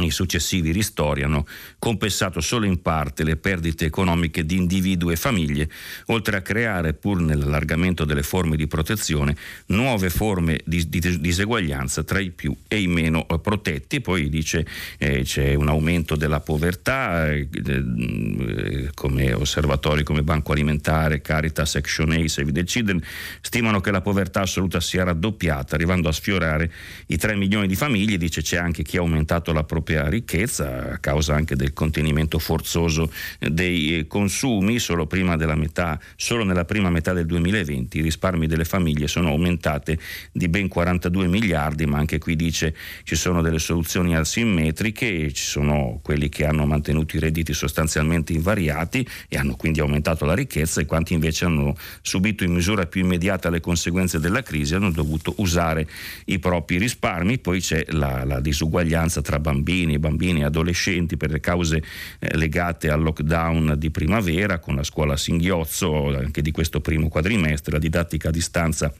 i successivi ristori hanno compensato solo in parte le perdite economiche di individui e famiglie, oltre a creare, pur nell'allargamento delle forme di protezione, nuove forme di, di diseguaglianza tra i più e i meno protetti. Poi dice eh, c'è un aumento della povertà, eh, eh, come osservatori come Banco Alimentare, Caritas, Action Aid, Save the Children, stimano che la povertà assoluta sia raddoppiata, arrivando a sfiorare i 3 milioni di famiglie. Dice c'è anche chi ha aumentato la propria ricchezza a causa anche del contenimento forzoso dei consumi. Solo, metà, solo nella prima metà del 2020 i risparmi delle famiglie sono aumentate di ben 42 miliardi, ma anche qui dice ci sono delle soluzioni asimmetriche, ci sono quelli che hanno mantenuto i redditi sostanzialmente invariati e hanno quindi aumentato la ricchezza e quanti invece hanno subito in misura più immediata le conseguenze della crisi hanno dovuto usare i propri risparmi. Poi c'è la, la disuguaglianza tra bambini bambini, bambini e adolescenti per le cause eh, legate al lockdown di primavera con la scuola a singhiozzo anche di questo primo quadrimestre, la didattica a distanza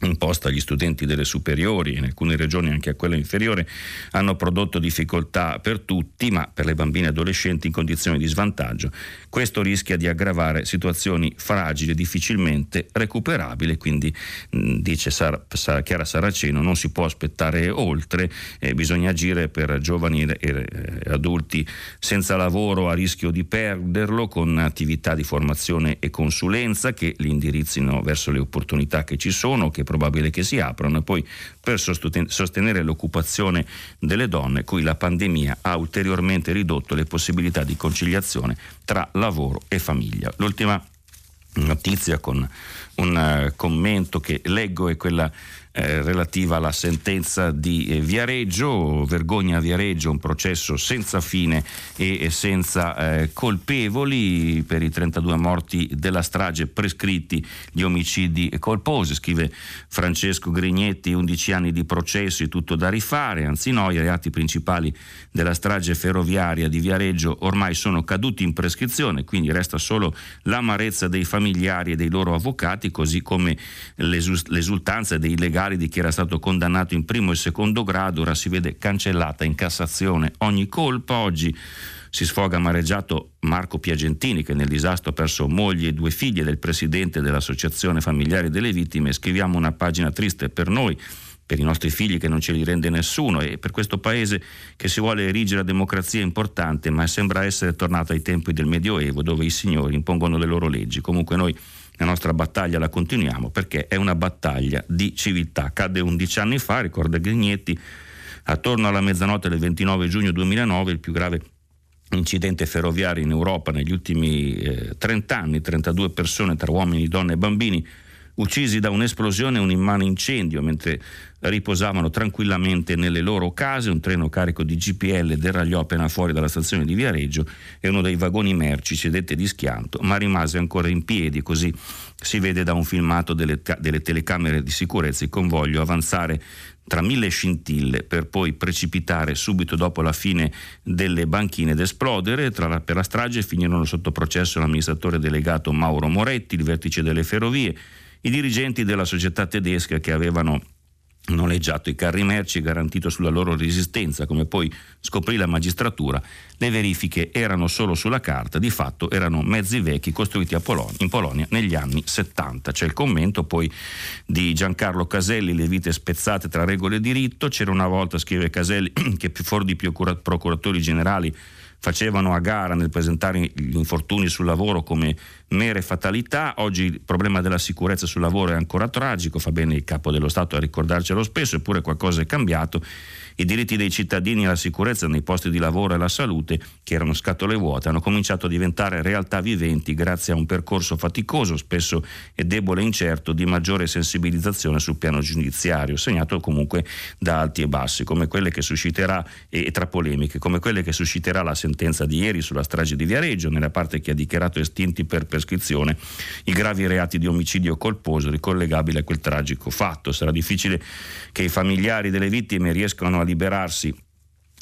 imposta agli studenti delle superiori, in alcune regioni anche a quella inferiore, hanno prodotto difficoltà per tutti, ma per le bambine e adolescenti in condizioni di svantaggio. Questo rischia di aggravare situazioni fragili difficilmente recuperabili, quindi dice Sara, Sara, Chiara Saraceno, non si può aspettare oltre, eh, bisogna agire per giovani e eh, adulti senza lavoro a rischio di perderlo con attività di formazione e consulenza che li indirizzino verso le opportunità che ci sono, che probabile che si aprano e poi per sostenere l'occupazione delle donne, cui la pandemia ha ulteriormente ridotto le possibilità di conciliazione tra lavoro e famiglia. L'ultima notizia con un uh, commento che leggo è quella eh, relativa alla sentenza di eh, Viareggio, vergogna Viareggio, un processo senza fine e, e senza eh, colpevoli per i 32 morti della strage prescritti gli omicidi colposi, scrive Francesco Grignetti, 11 anni di processi, tutto da rifare, anzi no, i reati principali della strage ferroviaria di Viareggio ormai sono caduti in prescrizione, quindi resta solo l'amarezza dei familiari e dei loro avvocati, così come l'esultanza dei legali di chi era stato condannato in primo e secondo grado, ora si vede cancellata in Cassazione ogni colpa. Oggi si sfoga amareggiato Marco Piagentini che nel disastro ha perso moglie e due figlie del presidente dell'Associazione Familiari delle Vittime. Scriviamo una pagina triste per noi per i nostri figli che non ce li rende nessuno e per questo paese che si vuole erigere la democrazia importante ma sembra essere tornato ai tempi del Medioevo dove i signori impongono le loro leggi. Comunque noi la nostra battaglia la continuiamo perché è una battaglia di civiltà. Cadde 11 anni fa, ricorda Grignetti, attorno alla mezzanotte del 29 giugno 2009 il più grave incidente ferroviario in Europa negli ultimi eh, 30 anni, 32 persone tra uomini, donne e bambini uccisi da un'esplosione e un immane incendio mentre riposavano tranquillamente nelle loro case. Un treno carico di GPL deragliò appena fuori dalla stazione di Viareggio e uno dei vagoni merci cedette di schianto, ma rimase ancora in piedi, così si vede da un filmato delle, delle telecamere di sicurezza il convoglio avanzare tra mille scintille per poi precipitare subito dopo la fine delle banchine ed esplodere. La, per la strage finirono sotto processo l'amministratore delegato Mauro Moretti, il vertice delle ferrovie, i dirigenti della società tedesca che avevano noleggiato i carri merci e garantito sulla loro resistenza, come poi scoprì la magistratura, le verifiche erano solo sulla carta, di fatto erano mezzi vecchi costruiti Polonia, in Polonia negli anni 70. C'è il commento poi di Giancarlo Caselli, le vite spezzate tra regole e diritto, c'era una volta, scrive Caselli, che fuori di più procuratori generali facevano a gara nel presentare gli infortuni sul lavoro come mere fatalità. Oggi il problema della sicurezza sul lavoro è ancora tragico, fa bene il capo dello Stato a ricordarcelo spesso, eppure qualcosa è cambiato i diritti dei cittadini alla sicurezza nei posti di lavoro e alla salute, che erano scatole vuote, hanno cominciato a diventare realtà viventi grazie a un percorso faticoso, spesso e debole e incerto, di maggiore sensibilizzazione sul piano giudiziario, segnato comunque da alti e bassi, come quelle che susciterà, e tra polemiche, come quelle che susciterà la sentenza di ieri sulla strage di Viareggio, nella parte che ha dichiarato estinti per prescrizione i gravi reati di omicidio colposo ricollegabili a quel tragico fatto. Sarà difficile che i familiari delle vittime riescano a liberarsi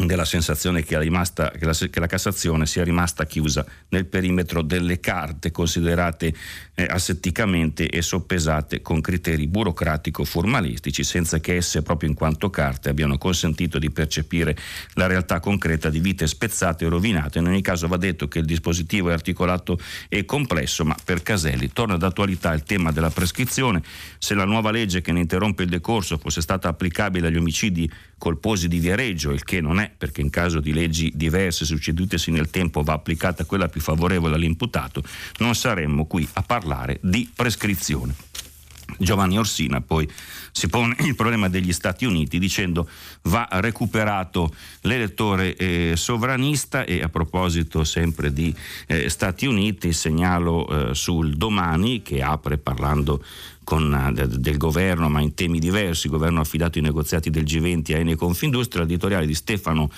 della sensazione che, rimasta, che, la, che, la, Cassazione sia rimasta chiusa nel perimetro delle carte considerate eh, assetticamente e soppesate con criteri burocratico-formalistici senza che esse proprio in quanto carte abbiano consentito di percepire la realtà concreta di vite spezzate e rovinate. In ogni caso va detto che il dispositivo è articolato e complesso, ma per Caselli torna d'attualità il tema della prescrizione. Se la nuova legge che ne interrompe il decorso fosse stata applicabile agli omicidi colposi di Viareggio, il che non è perché in caso di leggi diverse succedutesi nel tempo va applicata quella più favorevole all'imputato, non saremmo qui a parlare di prescrizione. Giovanni Orsina poi si pone il problema degli Stati Uniti dicendo va recuperato l'elettore eh, sovranista e a proposito sempre di eh, Stati Uniti segnalo eh, sul domani che apre parlando con, eh, del governo, ma in temi diversi, il governo ha affidato i negoziati del G20 a Ene Confindustria, l'editoriale di Stefano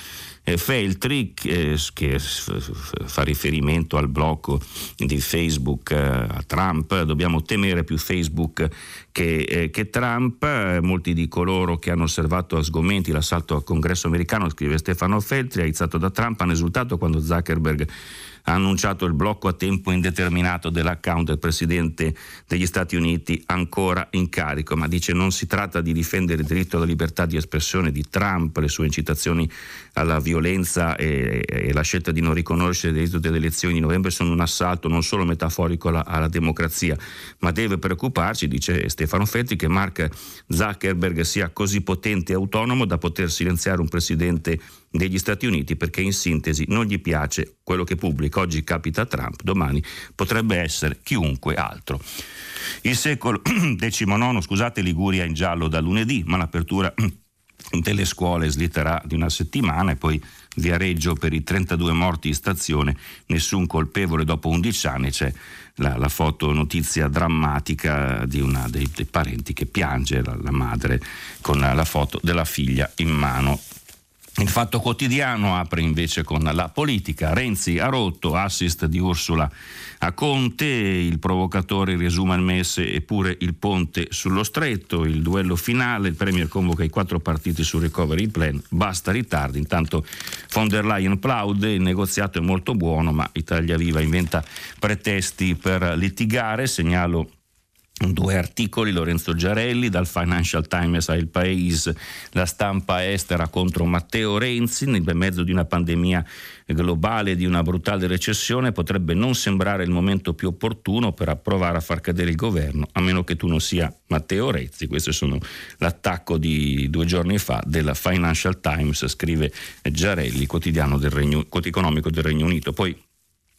eh, Feltri che, che fa riferimento al blocco di Facebook eh, a Trump, dobbiamo temere più Facebook che, eh, che Trump, molti di coloro che hanno osservato a sgomenti l'assalto al congresso americano, scrive Stefano Feltri, iniziato da Trump, hanno esultato quando Zuckerberg ha annunciato il blocco a tempo indeterminato dell'account del Presidente degli Stati Uniti ancora in carico, ma dice non si tratta di difendere il diritto alla libertà di espressione di Trump, le sue incitazioni alla violenza e, e la scelta di non riconoscere il diritto delle elezioni di novembre sono un assalto non solo metaforico alla, alla democrazia, ma deve preoccuparci, dice Stefano Fetti, che Mark Zuckerberg sia così potente e autonomo da poter silenziare un Presidente degli Stati Uniti perché in sintesi non gli piace quello che pubblica. Oggi capita Trump, domani potrebbe essere chiunque altro. Il secolo XIX, scusate, Liguria in giallo da lunedì, ma l'apertura delle scuole slitterà di una settimana e poi Viareggio per i 32 morti in stazione, nessun colpevole dopo 11 anni, c'è la, la foto notizia drammatica di una dei, dei parenti che piange, la, la madre con la, la foto della figlia in mano. Il Fatto Quotidiano apre invece con la politica. Renzi ha rotto, assist di Ursula a Conte, il provocatore riesuma il MES eppure il ponte sullo stretto, il duello finale, il Premier convoca i quattro partiti sul recovery plan, basta ritardi, intanto von der Leyen plaude, il negoziato è molto buono ma Italia Viva inventa pretesti per litigare, segnalo Due articoli, Lorenzo Giarelli, dal Financial Times a Il Paese, la stampa estera contro Matteo Renzi, nel mezzo di una pandemia globale, di una brutale recessione, potrebbe non sembrare il momento più opportuno per approvare a far cadere il governo, a meno che tu non sia Matteo Renzi. Questo è l'attacco di due giorni fa della Financial Times, scrive Giarelli, quotidiano del Regno, economico del Regno Unito. Poi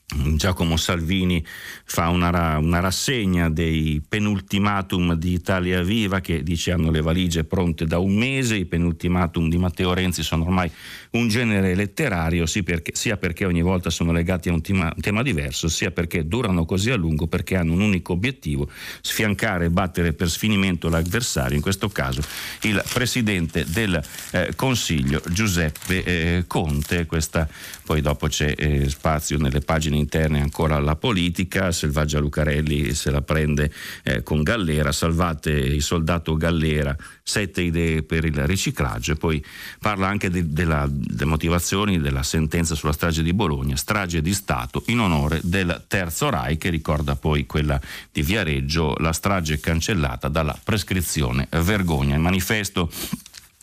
Giacomo Salvini fa una, una, rassegna dei penultimatum di Italia Viva che dice hanno le valigie pronte da un mese, i penultimatum di Matteo Renzi sono ormai un genere letterario sia perché, sia perché ogni volta sono legati a un tema, un tema, diverso, sia perché durano così a lungo, perché hanno un unico obiettivo, sfiancare e battere per sfinimento l'avversario, in questo caso il Presidente del eh, Consiglio Giuseppe eh, Conte, questa, poi dopo c'è eh, spazio nelle pagine interne ancora la politica, Selvaggia Lucarelli se la prende eh, con Gallera, salvate il soldato Gallera, sette idee per il riciclaggio. E poi parla anche de, della, delle motivazioni della sentenza sulla strage di Bologna, strage di Stato in onore del Terzo Reich che ricorda poi quella di Viareggio, la strage cancellata dalla prescrizione vergogna. Il manifesto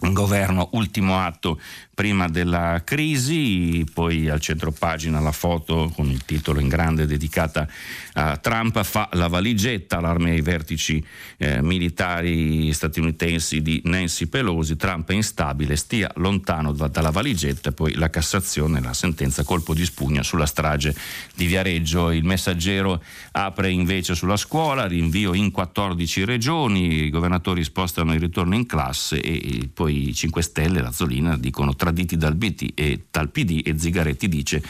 un governo ultimo atto prima della crisi, poi al centro pagina la foto con il titolo in grande dedicata a Trump, fa la valigetta, allarme ai vertici eh, militari statunitensi di Nancy Pelosi, Trump è instabile, stia lontano dalla valigetta, poi la Cassazione, la sentenza colpo di spugna sulla strage di Viareggio, il messaggero apre invece sulla scuola, rinvio in 14 regioni, i governatori spostano il ritorno in classe e poi i 5 Stelle, la Zolina dicono traditi dal, BT e, dal PD e Zigaretti dice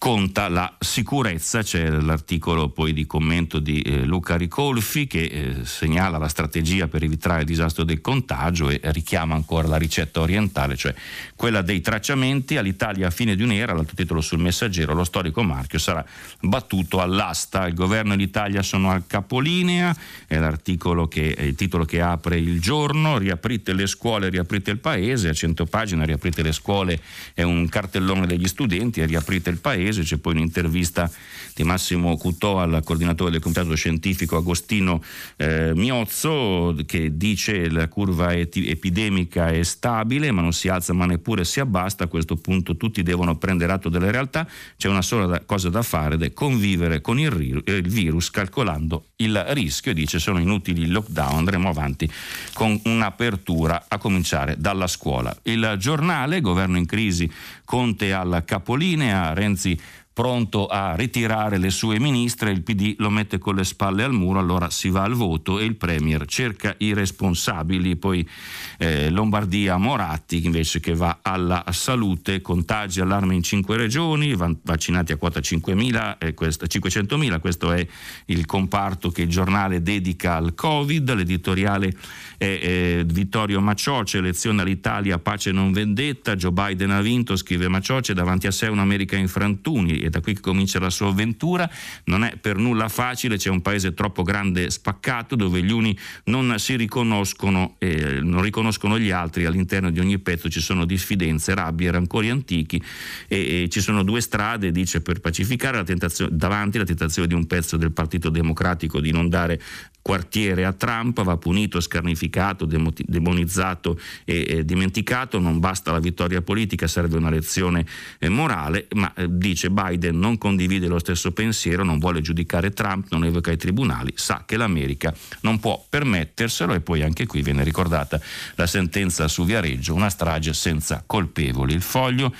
conta la sicurezza, c'è l'articolo poi di commento di eh, Luca Ricolfi che eh, segnala la strategia per evitare il disastro del contagio e richiama ancora la ricetta orientale, cioè quella dei tracciamenti. all'Italia a fine di un'era, l'altro titolo sul messaggero, lo storico marchio sarà battuto all'asta, il governo e l'Italia sono al capolinea, è l'articolo che, è il titolo che apre il giorno, riaprite le scuole, riaprite il paese, a 100 pagine riaprite le scuole è un cartellone degli studenti, riaprite il paese, paese, c'è poi un'intervista di Massimo Cutò al coordinatore del comitato scientifico Agostino eh, Miozzo che dice la curva eti- epidemica è stabile ma non si alza ma neppure si abbassa, a questo punto tutti devono prendere atto delle realtà, c'è una sola da- cosa da fare ed è convivere con il, ri- il virus calcolando il rischio e dice sono inutili il lockdown, andremo avanti con un'apertura a cominciare dalla scuola. Il giornale, governo in crisi, Conte al capolinea, Renzi pronto a ritirare le sue ministre, il PD lo mette con le spalle al muro, allora si va al voto e il Premier cerca i responsabili, poi eh, Lombardia Moratti invece che va alla salute, contagi, allarme in cinque regioni, vaccinati a quota 5.000, eh, questo, 500.000, questo è il comparto che il giornale dedica al Covid, l'editoriale è eh, Vittorio Macioce, elezione all'Italia, pace non vendetta, Joe Biden ha vinto, scrive Macioce, davanti a sé un'America in frantumi da qui che comincia la sua avventura. Non è per nulla facile, c'è un paese troppo grande spaccato dove gli uni non si riconoscono, eh, non riconoscono gli altri, all'interno di ogni pezzo ci sono diffidenze, rabbie, rancori antichi e, e ci sono due strade, dice, per pacificare la davanti la tentazione di un pezzo del Partito Democratico di non dare quartiere a Trump, va punito, scarnificato, demonizzato e, dimenticato, non basta la vittoria politica, serve una lezione eh, morale, ma eh, dice Biden non condivide lo stesso pensiero, non vuole giudicare Trump, non evoca i tribunali, sa che l'America non può permetterselo. E poi anche qui viene ricordata la sentenza su Viareggio, una strage senza colpevoli. Il foglio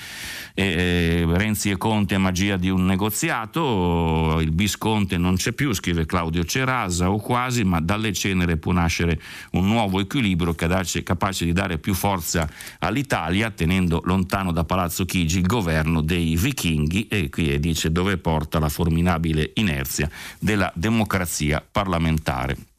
eh, Renzi e Conte magia di un negoziato, il bis Conte non c'è più, scrive Claudio Cerasa o quasi, ma dalle cenere può nascere un nuovo equilibrio capace di dare più forza all'Italia, tenendo lontano da Palazzo Chigi il governo dei vichinghi e qui dice dove porta la formidabile inerzia della democrazia parlamentare.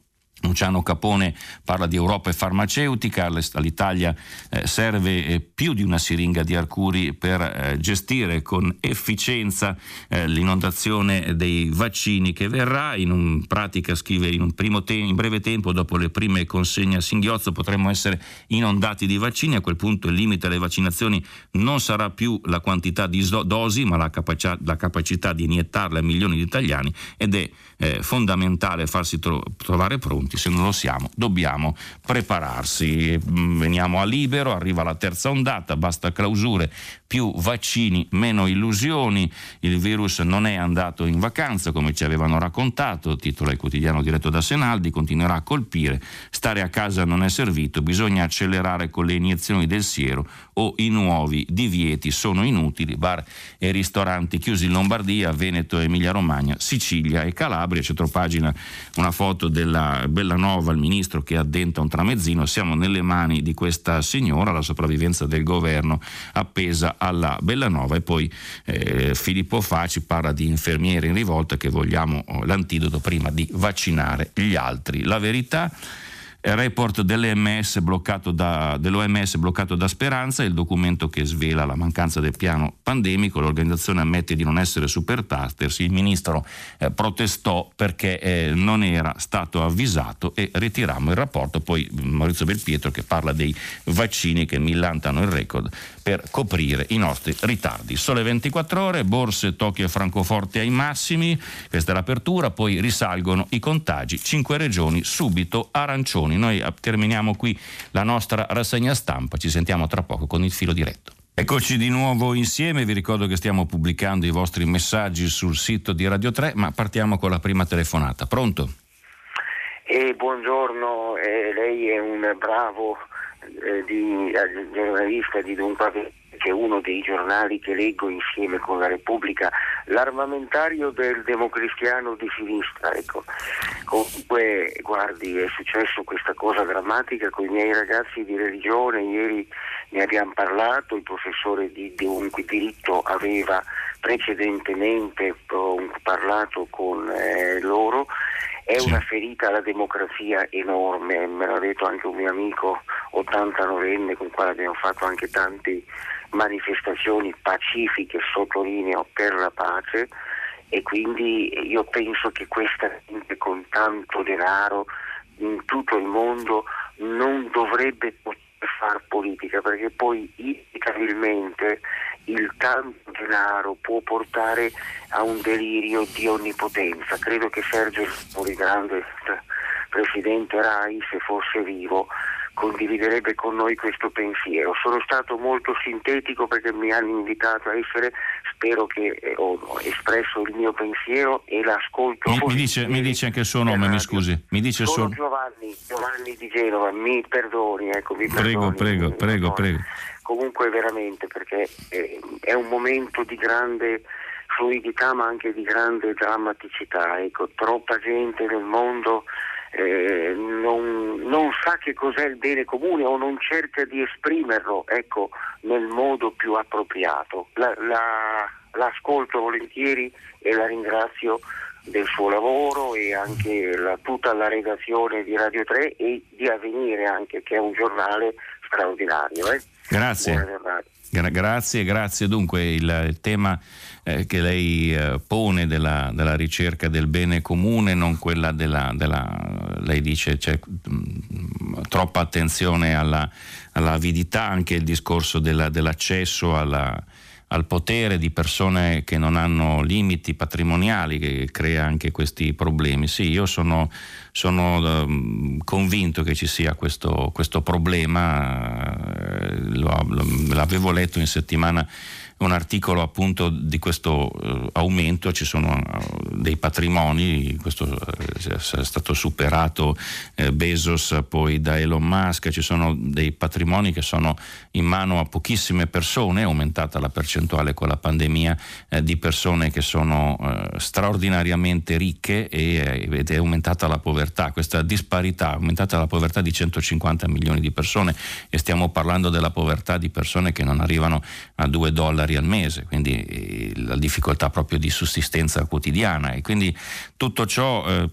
Luciano Capone parla di Europa e farmaceutica, all'Italia eh, serve eh, più di una siringa di Arcuri per eh, gestire con efficienza l'inondazione dei vaccini che verrà, in un, pratica scrive in, un te- in breve tempo dopo le prime consegne a singhiozzo potremmo essere inondati di vaccini, a quel punto il limite alle vaccinazioni non sarà più la quantità di dosi ma la, capaci- la capacità di iniettarle a milioni di italiani ed è eh, fondamentale farsi tro- trovare pronti. Se non lo siamo dobbiamo prepararsi. Mm, veniamo a libero, arriva la terza ondata, basta clausure, più vaccini, meno illusioni, il virus non è andato in vacanza come ci avevano raccontato, titola il quotidiano diretto da Senaldi, continuerà a colpire, stare a casa non è servito, bisogna accelerare con le iniezioni del siero o i nuovi divieti sono inutili, bar e ristoranti chiusi in Lombardia, Veneto, Emilia Romagna, Sicilia e Calabria, c'è pagina una foto della Bellanova, il ministro che addenta un tramezzino, siamo nelle mani di questa signora, la sopravvivenza del governo appesa alla Bellanova e poi eh, Filippo Faci parla di infermieri in rivolta che vogliamo oh, l'antidoto prima di vaccinare gli altri. La verità report dell'OMS bloccato, da, dell'OMS bloccato da Speranza, il documento che svela la mancanza del piano pandemico, l'organizzazione ammette di non essere super tasters, il ministro eh, protestò perché eh, non era stato avvisato e ritirammo il rapporto, poi Maurizio Belpietro che parla dei vaccini che millantano il record per coprire i nostri ritardi. Sole 24 ore, borse Tokyo e Francoforte ai massimi, questa è l'apertura, poi risalgono i contagi, cinque regioni subito arancioni. Noi terminiamo qui la nostra rassegna stampa, ci sentiamo tra poco con il filo diretto. Eccoci di nuovo insieme, vi ricordo che stiamo pubblicando i vostri messaggi sul sito di Radio 3, ma partiamo con la prima telefonata. Pronto? Eh, buongiorno, eh, lei è un bravo eh, di, eh, giornalista di Dunque che è uno dei giornali che leggo insieme con la Repubblica, l'armamentario del democristiano di sinistra. Ecco. Comunque, guardi, è successo questa cosa drammatica con i miei ragazzi di religione, ieri ne abbiamo parlato, il professore di, di diritto aveva precedentemente parlato con eh, loro è una ferita alla democrazia enorme, me l'ha detto anche un mio amico 89enne con il quale abbiamo fatto anche tante manifestazioni pacifiche, sottolineo, per la pace e quindi io penso che questa gente con tanto denaro in tutto il mondo non dovrebbe poter fare politica perché poi inevitabilmente il tanto denaro può portare a un delirio di onnipotenza. Credo che Sergio il grande presidente Rai, se fosse vivo, condividerebbe con noi questo pensiero. Sono stato molto sintetico perché mi hanno invitato a essere, spero che eh, ho espresso il mio pensiero e l'ascolto. Mi, mi, dice, mi dice, anche il suo nome, mi scusi. Mi dice Sono suo... Giovanni, Giovanni di Genova, mi perdoni, ecco, mi prego, perdoni, prego, mi prego, perdoni. prego. Comunque veramente perché eh, è un momento di grande fluidità ma anche di grande drammaticità. Ecco, troppa gente nel mondo eh, non, non, sa che cos'è il bene comune o non cerca di esprimerlo ecco, nel modo più appropriato. La, la, l'ascolto volentieri e la ringrazio del suo lavoro e anche la, tutta la redazione di Radio 3 e di Avvenire anche che è un giornale straordinario. Eh? Grazie. Gra- grazie, grazie. Dunque il, il tema eh, che lei eh, pone della, della, ricerca del bene comune, non quella della, della lei dice c'è mh, mm, troppa attenzione alla, alla, avidità, anche il discorso della, dell'accesso alla, al potere di persone che non hanno limiti patrimoniali, che crea anche questi problemi. Sì, io sono, sono uh, convinto che ci sia questo, questo problema, uh, lo, lo, l'avevo letto in settimana un articolo appunto di questo uh, aumento, ci sono uh, dei patrimoni, questo uh, è stato superato Bezos poi da Elon Musk, ci sono dei patrimoni che sono in mano a pochissime persone, è aumentata la percentuale con la pandemia di persone che sono straordinariamente ricche e, ed è aumentata la povertà, questa disparità, è aumentata la povertà di 150 milioni di persone e stiamo parlando della povertà di persone che non arrivano a 2 dollari dollari al mese, quindi eh, la difficoltà proprio di sussistenza quotidiana e quindi tutto ciò eh,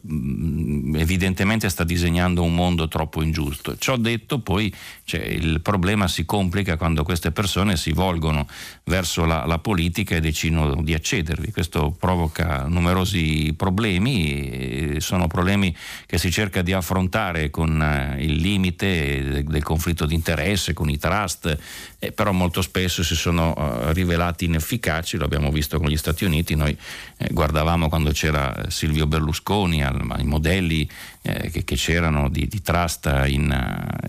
evidentemente sta disegnando un mondo troppo ingiusto. Ciò detto poi cioè, il problema si complica quando queste persone si volgono verso la, la politica e decidono di accedervi, questo provoca numerosi problemi, sono problemi che si cerca di affrontare con eh, il limite del conflitto di interesse, con i trust, eh, però molto spesso si sono uh, rivelati inefficaci, lo abbiamo visto con gli Stati Uniti, noi eh, guardavamo quando c'era Silvio Berlusconi al, ai modelli eh, che, che, c'erano di, di trust in,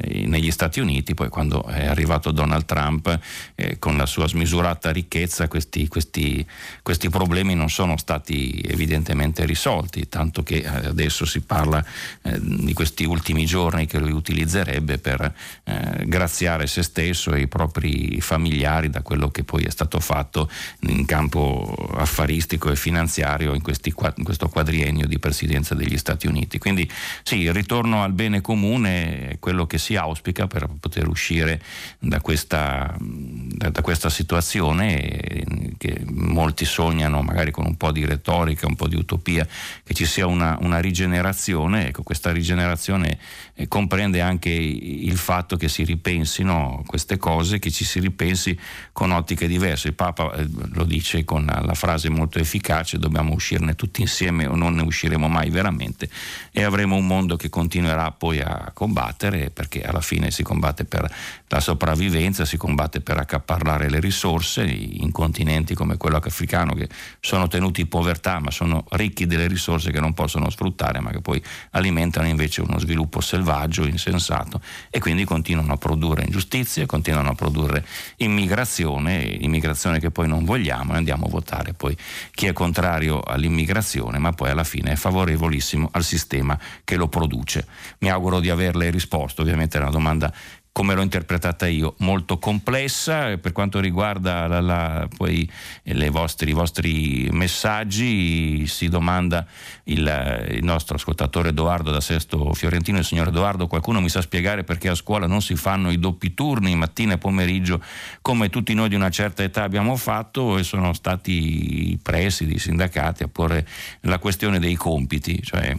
in, negli Stati Uniti, poi quando è arrivato Donald Trump eh, con la sua smisurata ricchezza questi, questi, questi, problemi non sono stati evidentemente risolti, tanto che eh, adesso si parla eh, di questi ultimi giorni che lui utilizzerebbe per eh, graziare se stesso e i propri familiari da quello che poi è stato fatto in campo affaristico e finanziario in, questi, in questo quadriennio di presidenza degli Stati Uniti. Quindi sì, il ritorno al bene comune è quello che si auspica per poter uscire da questa, da questa situazione che molti sognano magari con un po' di retorica, un po' di utopia, che ci sia una, una rigenerazione, ecco questa rigenerazione eh, comprende anche il fatto che si ripensino queste cose, che ci si ripensi con ottiche diverse. Il Papa eh, lo dice con la frase molto efficace, dobbiamo uscirne tutti insieme o non ne usciremo mai veramente e avremo un mondo che continuerà poi a combattere perché alla fine si combatte per la sopravvivenza, si combatte per accaparrare le risorse. In continenti come quello africano che sono tenuti in povertà ma sono ricchi delle risorse che non possono sfruttare ma che poi alimentano invece uno sviluppo selvaggio, insensato e quindi continuano a produrre ingiustizie, continuano a produrre immigrazione, immigrazione che poi non vogliamo e andiamo a votare poi chi è contrario all'immigrazione ma poi alla fine è favorevolissimo al sistema che lo produce. Mi auguro di averle risposto, ovviamente è una domanda come l'ho interpretata io, molto complessa per quanto riguarda la, la, poi vostri, i vostri messaggi, si domanda il, il, nostro ascoltatore Edoardo da Sesto Fiorentino, il signor Edoardo, qualcuno mi sa spiegare perché a scuola non si fanno i doppi turni mattina e pomeriggio come tutti noi di una certa età abbiamo fatto e sono stati i presidi, i sindacati a porre la questione dei compiti, cioè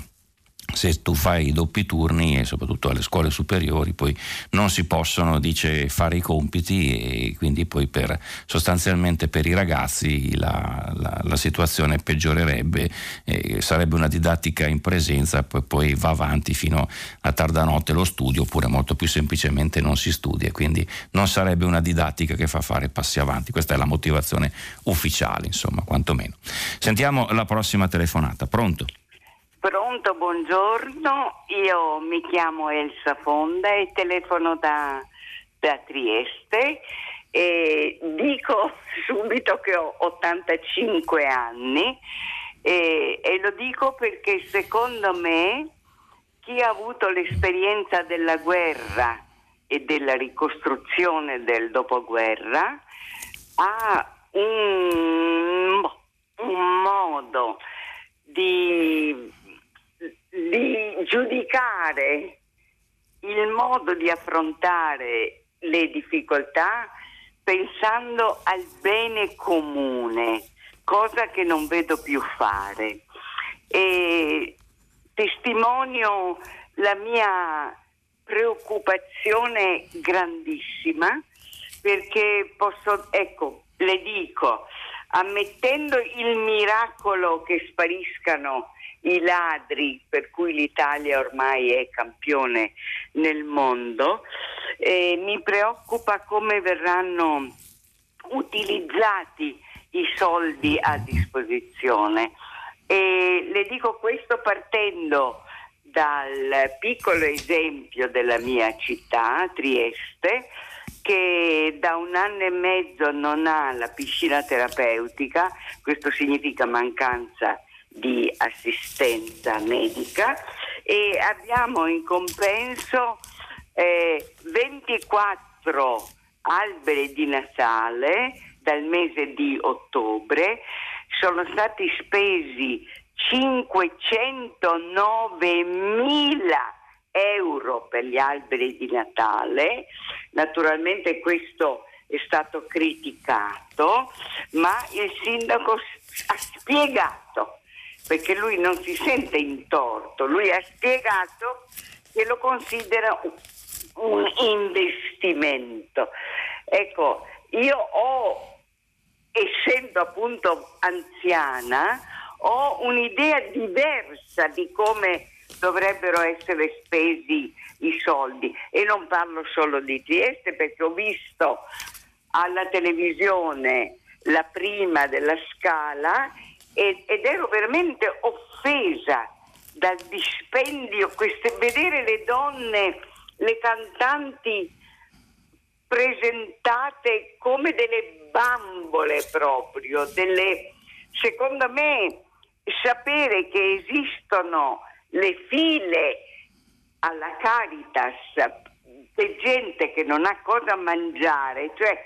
se tu fai i doppi turni e soprattutto alle scuole superiori poi non si possono dice fare i compiti e quindi poi per, sostanzialmente per i ragazzi la, la, la situazione peggiorerebbe eh, sarebbe una didattica in presenza poi, poi, va avanti fino a tarda notte lo studio oppure molto più semplicemente non si studia. Quindi non sarebbe una didattica che fa fare passi avanti. Questa è la motivazione ufficiale insomma quantomeno. Sentiamo la prossima telefonata. Pronto? Pronto, buongiorno, io mi chiamo Elsa Fonda e telefono da, da Trieste e dico subito che ho 85 anni e, e lo dico perché secondo me chi ha avuto l'esperienza della guerra e della ricostruzione del dopoguerra ha un, un modo di di giudicare il modo di affrontare le difficoltà pensando al bene comune, cosa che non vedo più fare. E testimonio la mia preoccupazione grandissima perché posso, ecco, le dico, ammettendo il miracolo che spariscano i ladri per cui l'Italia ormai è campione nel mondo, eh, mi preoccupa come verranno utilizzati i soldi a disposizione. E le dico questo partendo dal piccolo esempio della mia città, Trieste, che da un anno e mezzo non ha la piscina terapeutica, questo significa mancanza di assistenza medica e abbiamo in compenso eh, 24 alberi di Natale dal mese di ottobre, sono stati spesi 509 mila euro per gli alberi di Natale, naturalmente questo è stato criticato, ma il sindaco ha spiegato perché lui non si sente in torto, lui ha spiegato che lo considera un investimento. Ecco, io ho, essendo appunto anziana, ho un'idea diversa di come dovrebbero essere spesi i soldi e non parlo solo di Trieste perché ho visto alla televisione la prima della Scala ed, ed ero veramente offesa dal dispendio, queste, vedere le donne, le cantanti presentate come delle bambole proprio, delle, secondo me sapere che esistono le file alla Caritas per gente che non ha cosa mangiare, cioè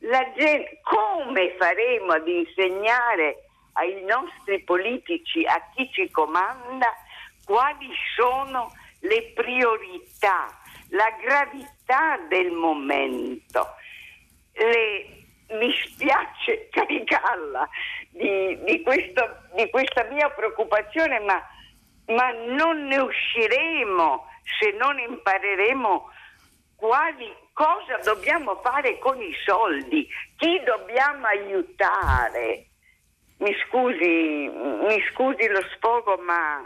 la gente, come faremo ad insegnare ai nostri politici, a chi ci comanda, quali sono le priorità, la gravità del momento. Le, mi spiace caricarla di, di, questo, di, questa mia preoccupazione, ma, ma non ne usciremo se non impareremo quali, cosa dobbiamo fare con i soldi, chi dobbiamo aiutare. Mi scusi, mi scusi lo sfogo, ma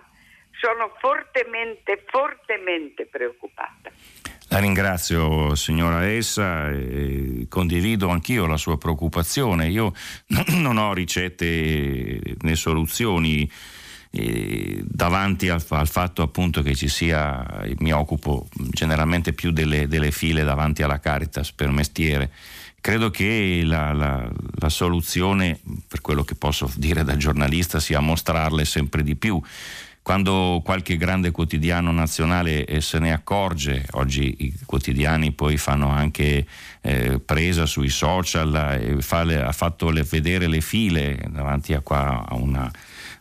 sono fortemente, fortemente preoccupata. La ringrazio signora Essa e condivido anch'io la sua preoccupazione. Io non ho ricette né soluzioni davanti al, al, fatto appunto che ci sia, mi occupo generalmente più delle, delle file davanti alla Caritas per mestiere. Credo che la, la, la, soluzione, per quello che posso dire da giornalista, sia mostrarle sempre di più. Quando qualche grande quotidiano nazionale eh, se ne accorge, oggi i quotidiani poi fanno anche eh, presa sui social, eh, fa le, ha fatto le, vedere le file davanti a, qua, a una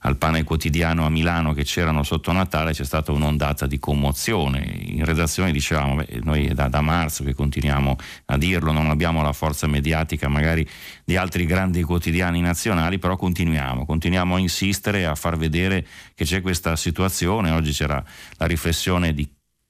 al pane quotidiano a Milano che c'erano sotto Natale c'è stata un'ondata di commozione. In redazione dicevamo, beh, noi da, da, marzo che continuiamo a dirlo, non abbiamo la forza mediatica magari di altri grandi quotidiani nazionali, però continuiamo, continuiamo a insistere, a far vedere che c'è questa situazione. Oggi c'era la riflessione di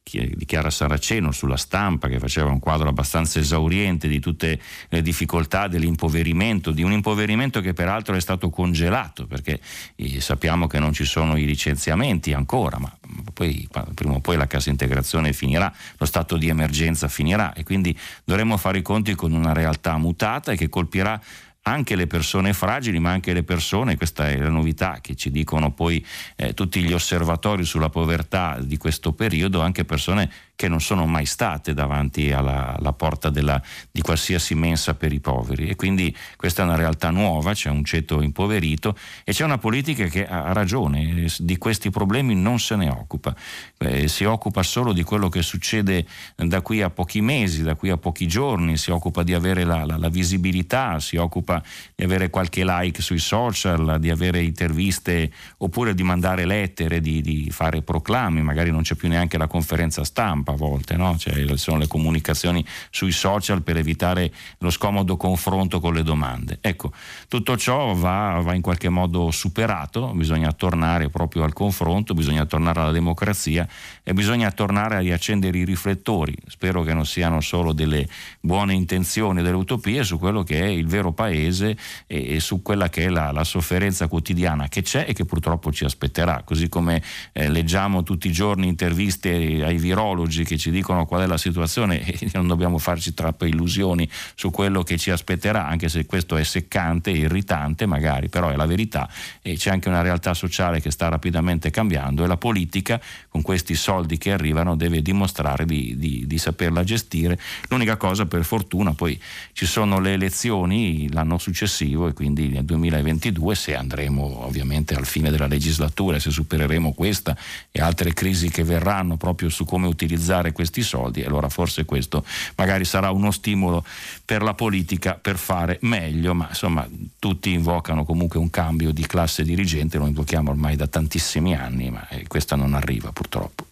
di Chiara Saraceno sulla stampa che faceva un quadro abbastanza esauriente di tutte le difficoltà dell'impoverimento, di un impoverimento che peraltro è stato congelato perché eh, sappiamo che non ci sono i licenziamenti ancora, ma poi, prima o poi la cassa integrazione finirà, lo stato di emergenza finirà e quindi dovremo fare i conti con una realtà mutata e che colpirà anche le persone fragili, ma anche le persone, questa è la novità che ci dicono poi eh, tutti gli osservatori sulla povertà di questo periodo, anche persone che non sono mai state davanti alla, alla porta della, di qualsiasi mensa per i poveri. E quindi questa è una realtà nuova, c'è un ceto impoverito e c'è una politica che ha ragione, di questi problemi non se ne occupa, eh, si occupa solo di quello che succede da qui a pochi mesi, da qui a pochi giorni, si occupa di avere la, la, la visibilità, si occupa di avere qualche like sui social, di avere interviste oppure di mandare lettere, di, di fare proclami, magari non c'è più neanche la conferenza stampa stampa a volte, no? cioè, sono le comunicazioni sui social per evitare lo scomodo confronto con le domande. Ecco, tutto ciò va, va in qualche modo superato, bisogna tornare proprio al confronto, bisogna tornare alla democrazia e bisogna tornare a riaccendere i riflettori. Spero che non siano solo delle buone intenzioni, delle utopie su quello che è il vero paese e, e su quella che è la, la, sofferenza quotidiana che c'è e che purtroppo ci aspetterà. Così come eh, leggiamo tutti i giorni interviste ai virologi oggi che ci dicono qual è la situazione e non dobbiamo farci troppe illusioni su quello che ci aspetterà, anche se questo è seccante, irritante magari, però è la verità e c'è anche una realtà sociale che sta rapidamente cambiando e la politica con questi soldi che arrivano deve dimostrare di, di, di saperla gestire. L'unica cosa per fortuna poi ci sono le elezioni l'anno successivo e quindi nel 2022 se andremo ovviamente al fine della legislatura, se supereremo questa e altre crisi che verranno proprio su come utilizzare utilizzare questi soldi e allora forse questo magari sarà uno stimolo per la politica per fare meglio, ma insomma tutti invocano comunque un cambio di classe dirigente, lo invochiamo ormai da tantissimi anni, ma eh, questa non arriva purtroppo.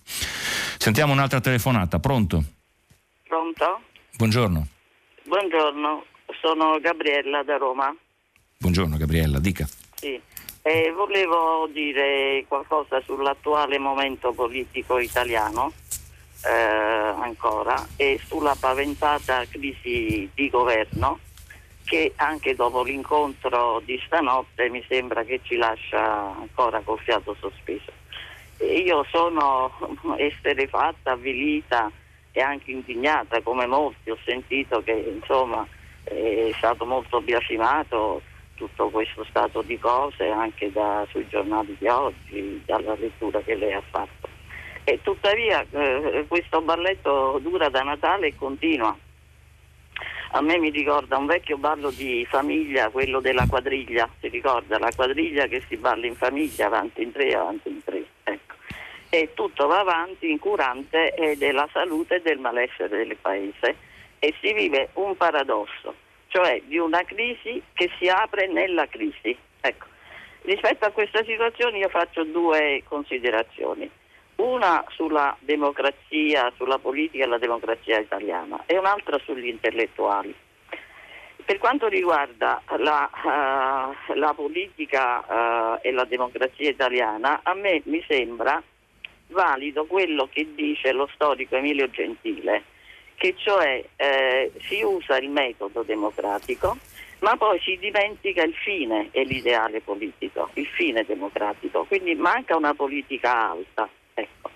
Sentiamo un'altra telefonata, pronto? Pronto? Buongiorno. Buongiorno, sono Gabriella da Roma. Buongiorno Gabriella, dica. Sì. Eh, volevo dire qualcosa sull'attuale momento politico italiano eh, ancora e sulla paventata crisi di governo che anche dopo l'incontro di stanotte mi sembra che ci lascia ancora col fiato sospeso. Io sono esterefatta, avvilita e anche indignata come molti, ho sentito che insomma è stato molto biasimato tutto questo stato di cose anche da, sui giornali di oggi, dalla lettura che lei ha fatto. E tuttavia eh, questo balletto dura da Natale e continua. A me mi ricorda un vecchio ballo di famiglia, quello della quadriglia, si ricorda la quadriglia che si balla in famiglia, avanti in tre, avanti in tre. Ecco. E tutto va avanti incurante della salute e del malessere del paese e si vive un paradosso, cioè di una crisi che si apre nella crisi. Ecco. Rispetto a questa situazione io faccio due considerazioni. Una sulla democrazia, sulla politica e la democrazia italiana e un'altra sugli intellettuali. Per quanto riguarda la, uh, la politica uh, e la democrazia italiana, a me mi sembra valido quello che dice lo storico Emilio Gentile, che cioè eh, si usa il metodo democratico, ma poi si dimentica il fine e l'ideale politico, il fine democratico, quindi manca una politica alta. Ecco.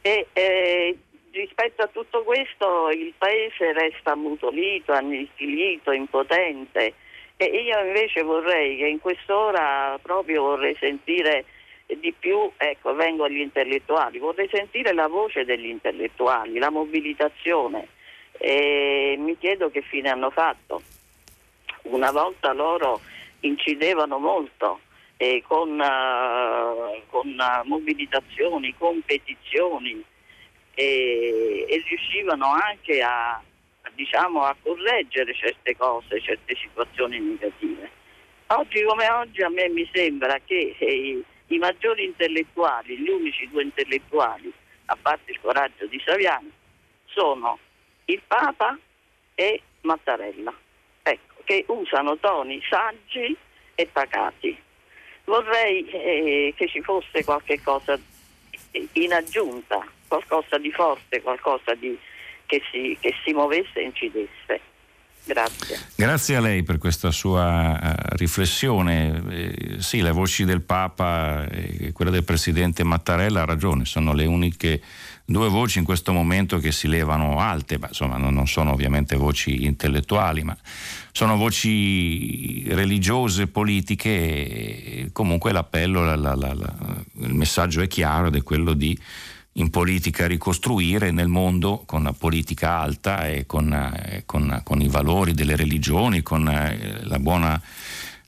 E, eh, rispetto a tutto questo il paese resta ammutolito, annichilito, impotente e io invece vorrei che in quest'ora proprio vorrei sentire di più, ecco, vengo agli intellettuali, vorrei sentire la voce degli intellettuali, la mobilitazione e mi chiedo che fine hanno fatto. Una volta loro incidevano molto eh, con, uh, con uh, mobilitazioni, competizioni e, e, riuscivano anche a, a, diciamo, a correggere certe cose, certe situazioni negative. Oggi come oggi a me mi sembra che eh, i maggiori intellettuali, gli unici due intellettuali, a parte il coraggio di Saviano, sono il Papa e Mattarella, ecco, che usano toni saggi e pacati. Vorrei eh, che ci fosse qualche cosa in aggiunta, qualcosa di forte, qualcosa di, che, si, che si muovesse e incidesse. Grazie. Grazie a lei per questa sua uh, riflessione. Eh, sì, le voci del Papa e quella del Presidente Mattarella ha ragione, sono le uniche due voci in questo momento che si levano alte, ma insomma non, sono ovviamente voci intellettuali, ma sono voci religiose, politiche e comunque l'appello, la, la, la, il messaggio è chiaro ed è quello di in politica ricostruire nel mondo con la politica alta e con, eh, con, con i valori delle religioni, con eh, la buona,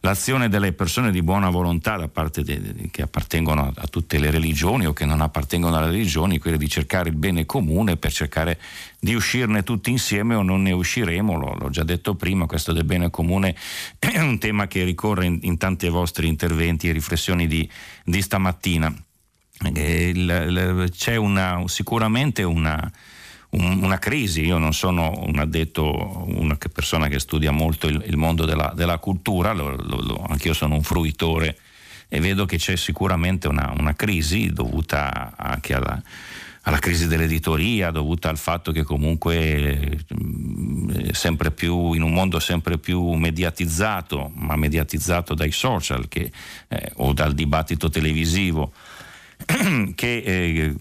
l'azione delle persone di buona volontà da parte de, de, che appartengono a, a, tutte le religioni o che non appartengono alle religioni, quella di cercare il bene comune per cercare di uscirne tutti insieme o non ne usciremo, lo, l'ho già detto prima, questo del bene comune è un tema che ricorre in, in tanti vostri interventi e riflessioni di, di stamattina. Eh, c'è una, sicuramente una, una, crisi, io non sono un addetto, una persona che studia molto il, il mondo della, della cultura, lo, lo, anch'io sono un fruitore e vedo che c'è sicuramente una, una crisi dovuta anche alla, alla, crisi dell'editoria, dovuta al fatto che comunque mm, sempre più, in un mondo sempre più mediatizzato, ma mediatizzato dai social che, eh, o dal dibattito televisivo, che, eh,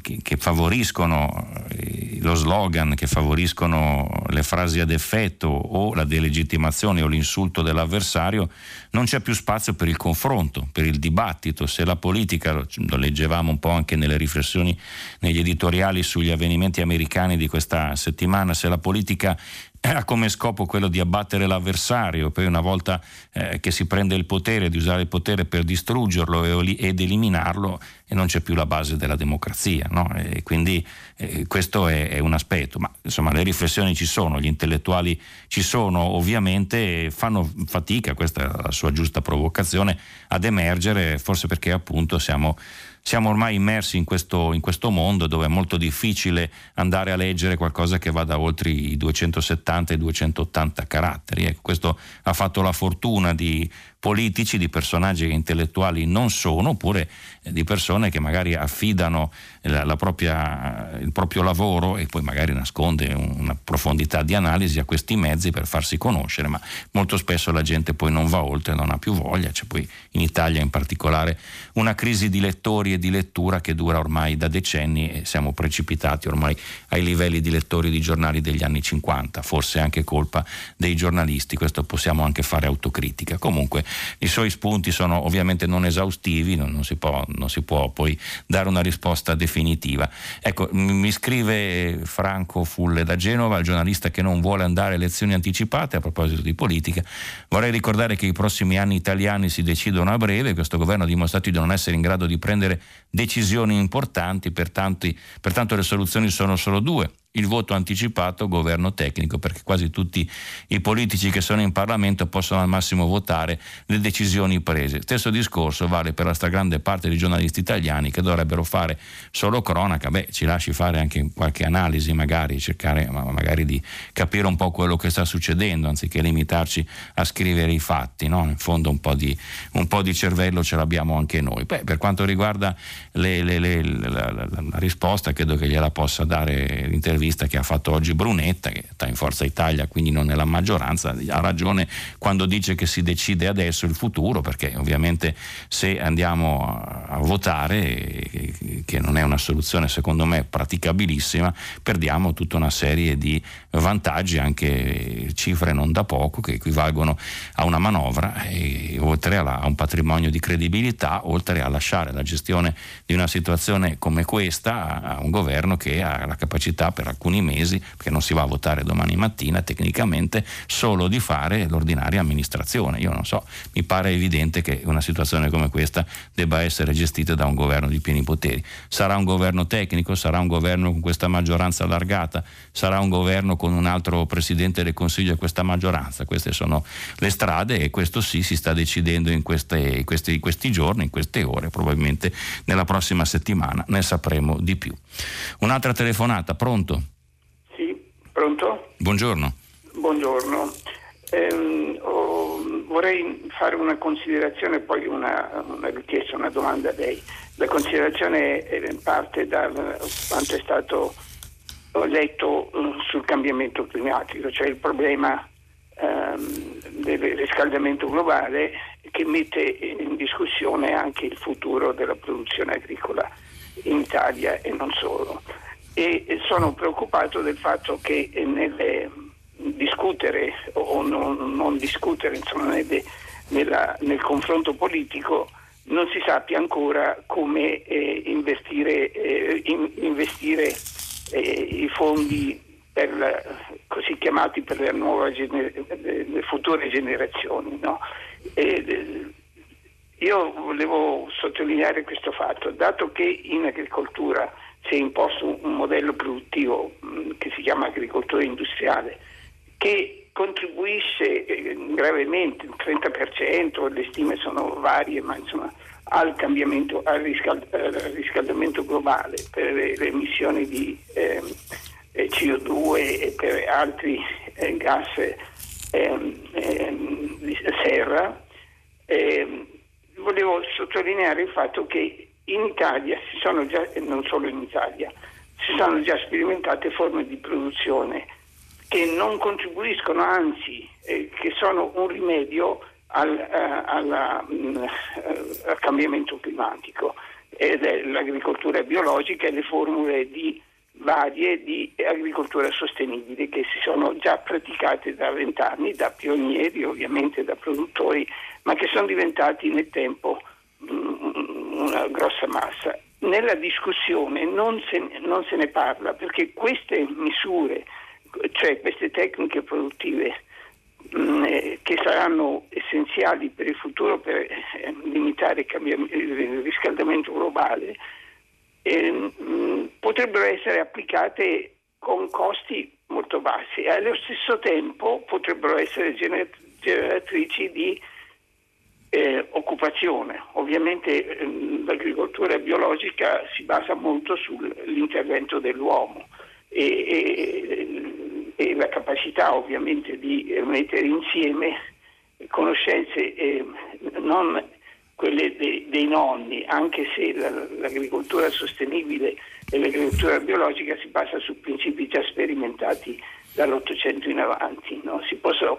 che, che, favoriscono eh, lo slogan, che favoriscono le frasi ad effetto o la delegittimazione o l'insulto dell'avversario, non c'è più spazio per il confronto, per il dibattito. Se la politica, lo leggevamo un po' anche nelle riflessioni, negli editoriali sugli avvenimenti americani di questa settimana, se la politica ha come scopo quello di abbattere l'avversario, poi una volta eh, che si prende il potere, di usare il potere per distruggerlo ed eliminarlo, e non c'è più la base della democrazia. No? quindi eh, questo è, è, un aspetto, ma insomma le riflessioni ci sono, gli intellettuali ci sono, ovviamente fanno fatica, questa è la sua giusta provocazione, ad emergere, forse perché appunto siamo siamo ormai immersi in questo, in questo, mondo dove è molto difficile andare a leggere qualcosa che vada oltre i 270 e i 280 caratteri. Ecco, questo ha fatto la fortuna di politici, di personaggi che intellettuali non sono, oppure eh, di persone che magari affidano la, propria, il proprio lavoro e poi magari nasconde una profondità di analisi a questi mezzi per farsi conoscere, ma molto spesso la gente poi non va oltre, non ha più voglia, c'è poi in Italia in particolare una crisi di lettori e di lettura che dura ormai da decenni e siamo precipitati ormai ai livelli di lettori di giornali degli anni 50, forse anche colpa dei giornalisti, questo possiamo anche fare autocritica. Comunque i suoi spunti sono ovviamente non esaustivi, non, non, si, può, non si, può, poi dare una risposta definitiva. Ecco, mi scrive Franco Fulle da Genova, il giornalista che non vuole andare a elezioni anticipate a proposito di politica. Vorrei ricordare che i prossimi anni italiani si decidono a breve, questo governo ha dimostrato di non essere in grado di prendere decisioni importanti, pertanto, pertanto le soluzioni sono solo due il voto anticipato governo tecnico perché quasi tutti i politici che sono in Parlamento possono al massimo votare le decisioni prese. Stesso discorso vale per la stragrande parte dei giornalisti italiani che dovrebbero fare solo cronaca, beh ci lasci fare anche qualche analisi magari, cercare magari di capire un po' quello che sta succedendo anziché limitarci a scrivere i fatti, no? in fondo un po, di, un po' di cervello ce l'abbiamo anche noi. Beh, per quanto riguarda le, le, le, la, la, la risposta credo che gliela possa dare l'intervista l'intervista che ha fatto oggi Brunetta, che sta in Forza Italia, quindi non nella maggioranza, ha ragione quando dice che si decide adesso il futuro, perché ovviamente se andiamo a, votare, che non è una soluzione secondo me praticabilissima, perdiamo tutta una serie di vantaggi, anche cifre non da poco, che equivalgono a una manovra, e, oltre alla, a un patrimonio di credibilità, oltre a lasciare la gestione di una situazione come questa a un governo che ha la capacità per alcuni mesi, perché non si va a votare domani mattina tecnicamente, solo di fare l'ordinaria amministrazione. Io non so, mi pare evidente che una situazione come questa debba essere gestita da un governo di pieni poteri. Sarà un governo tecnico, sarà un governo con questa maggioranza allargata, sarà un governo con un altro presidente del Consiglio e questa maggioranza. Queste sono le strade e questo sì si sta decidendo in queste, questi, questi giorni, in queste ore, probabilmente nella prossima settimana ne sapremo di più. Un'altra telefonata, pronto? Buongiorno. Buongiorno. Eh, oh, vorrei fare una considerazione e poi una, una, richiesta, una domanda a lei. La considerazione parte da quanto è stato letto uh, sul cambiamento climatico, cioè il problema ehm, del riscaldamento globale che mette in discussione anche il futuro della produzione agricola in Italia e non solo e sono preoccupato del fatto che nelle, discutere o non, non discutere insomma, nelle, nella, nel confronto politico non si sappia ancora come eh, investire, eh, in, investire eh, i fondi la, così chiamati per gener- le future generazioni. No? io volevo sottolineare questo fatto, dato che in agricoltura si è imposto un modello produttivo mm, che si chiama agricoltura industriale, che contribuisce eh, gravemente, il 30%, le stime sono varie, ma insomma al, riscald- al riscaldamento globale per le, emissioni di ehm, eh, CO2 e per altri eh, gas ehm, ehm, di serra. Volevo sottolineare il fatto che in Italia si sono già, e non solo in Italia, si sono già sperimentate forme di produzione che non contribuiscono, anzi eh, che sono un rimedio al, uh, alla, uh, al, cambiamento climatico. Ed è l'agricoltura biologica e le formule di, varie di agricoltura sostenibile che si sono già praticate da vent'anni, da pionieri ovviamente, da produttori, ma che sono diventati nel tempo una grossa massa. Nella discussione non se, non se ne parla perché queste misure, cioè queste tecniche produttive mm, eh, che saranno essenziali per il futuro per eh, limitare il, riscaldamento globale, eh, mh, mm, potrebbero essere applicate con costi molto bassi e allo stesso tempo potrebbero essere generatrici di eh, occupazione. Ovviamente ehm, l'agricoltura biologica si basa molto sull'intervento dell'uomo e, e, e la capacità ovviamente di mettere insieme conoscenze eh, non quelle de, dei nonni, anche se la, l'agricoltura sostenibile e l'agricoltura biologica si basa su principi già sperimentati dall'Ottocento in avanti. No? Si, posso,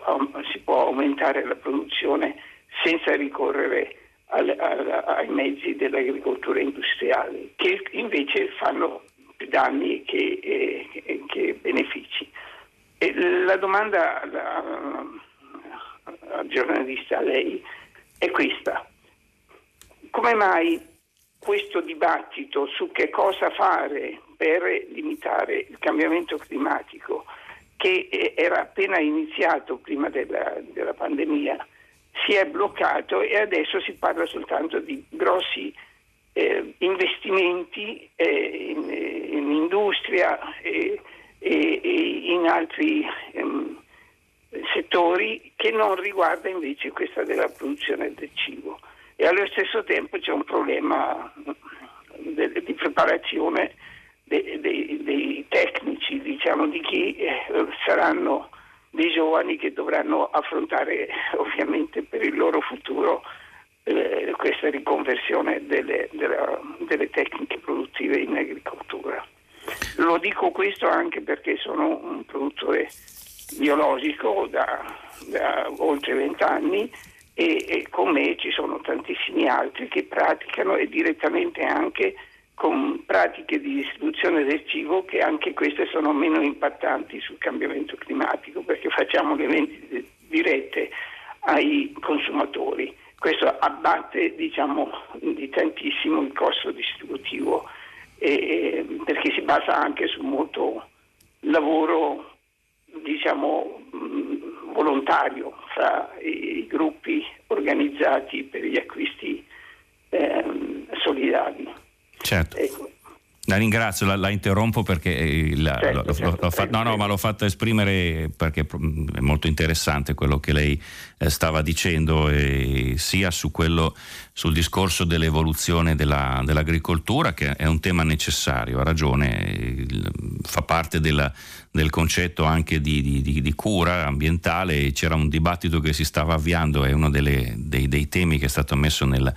si può aumentare la produzione senza ricorrere al, al, ai mezzi dell'agricoltura industriale, che invece fanno più danni che, eh, che benefici. E la domanda al giornalista, a lei, è questa. Come mai questo dibattito su che cosa fare per limitare il cambiamento climatico, che eh, era appena iniziato prima della, della pandemia, si è bloccato e adesso si parla soltanto di grossi eh, investimenti eh, in, in, industria e, e, e in altri ehm, settori che non riguarda invece questa della produzione del cibo. E allo stesso tempo c'è un problema de, di preparazione dei, dei, dei tecnici, diciamo, di chi eh, saranno dei giovani che dovranno affrontare ovviamente per il loro futuro eh, questa riconversione delle, delle, delle, tecniche produttive in agricoltura. Lo dico questo anche perché sono un produttore biologico da, da oltre vent'anni e, e con me ci sono tantissimi altri che praticano e direttamente anche con pratiche di distribuzione del cibo che anche queste sono meno impattanti sul cambiamento climatico perché facciamo le vendite dirette ai consumatori. Questo abbatte diciamo, di tantissimo il costo distributivo eh, perché si basa anche su molto lavoro diciamo, volontario fra i gruppi organizzati per gli acquisti eh, solidali. Certo. Ecco. La ringrazio, la, la, interrompo perché eh, la, certo, lo, certo, l'ho fatto, no, no, ma l'ho fatta esprimere perché è molto interessante quello che lei eh, stava dicendo, sia su quello, sul discorso dell'evoluzione della, dell'agricoltura, che è un tema necessario, ha ragione, fa parte della, del concetto anche di, di, di, cura ambientale, c'era un dibattito che si stava avviando, è uno delle, dei, dei temi che è stato messo nel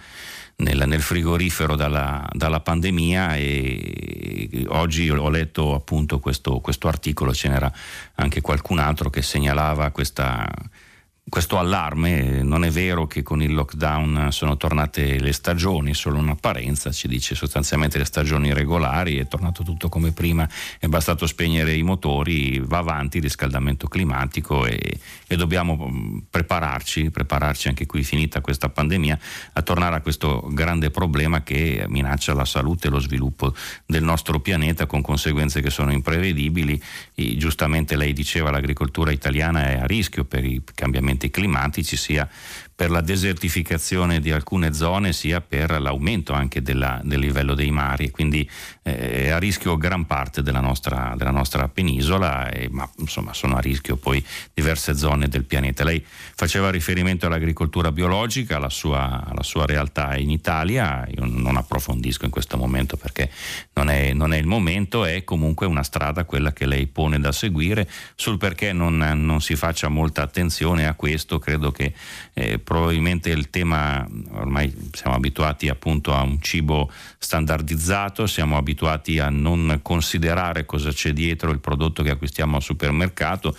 nel, nel frigorifero dalla, dalla, pandemia e oggi ho letto appunto questo, questo articolo, ce n'era anche qualcun altro che segnalava questa questo allarme, non è vero che con il lockdown sono tornate le stagioni, solo un'apparenza, ci dice sostanzialmente le stagioni regolari, è tornato tutto come prima, è bastato spegnere i motori, va avanti il riscaldamento climatico e, e dobbiamo mm, prepararci, prepararci anche qui finita questa pandemia a tornare a questo grande problema che minaccia la salute e lo sviluppo del nostro pianeta con conseguenze che sono imprevedibili. E, giustamente lei diceva l'agricoltura italiana è a rischio per i cambiamenti cambiamenti climatici, sia per la desertificazione di alcune zone sia per l'aumento anche della, del livello dei mari, quindi eh, è a rischio gran parte della nostra, della nostra penisola, e, ma insomma sono a rischio poi diverse zone del pianeta. Lei faceva riferimento all'agricoltura biologica, alla sua, alla sua realtà in Italia, io non approfondisco in questo momento perché non è, non è, il momento, è comunque una strada quella che lei pone da seguire, sul perché non, non si faccia molta attenzione a questo, credo che eh, probabilmente il tema, ormai siamo abituati appunto a un cibo standardizzato, siamo abituati a non considerare cosa c'è dietro il prodotto che acquistiamo al supermercato,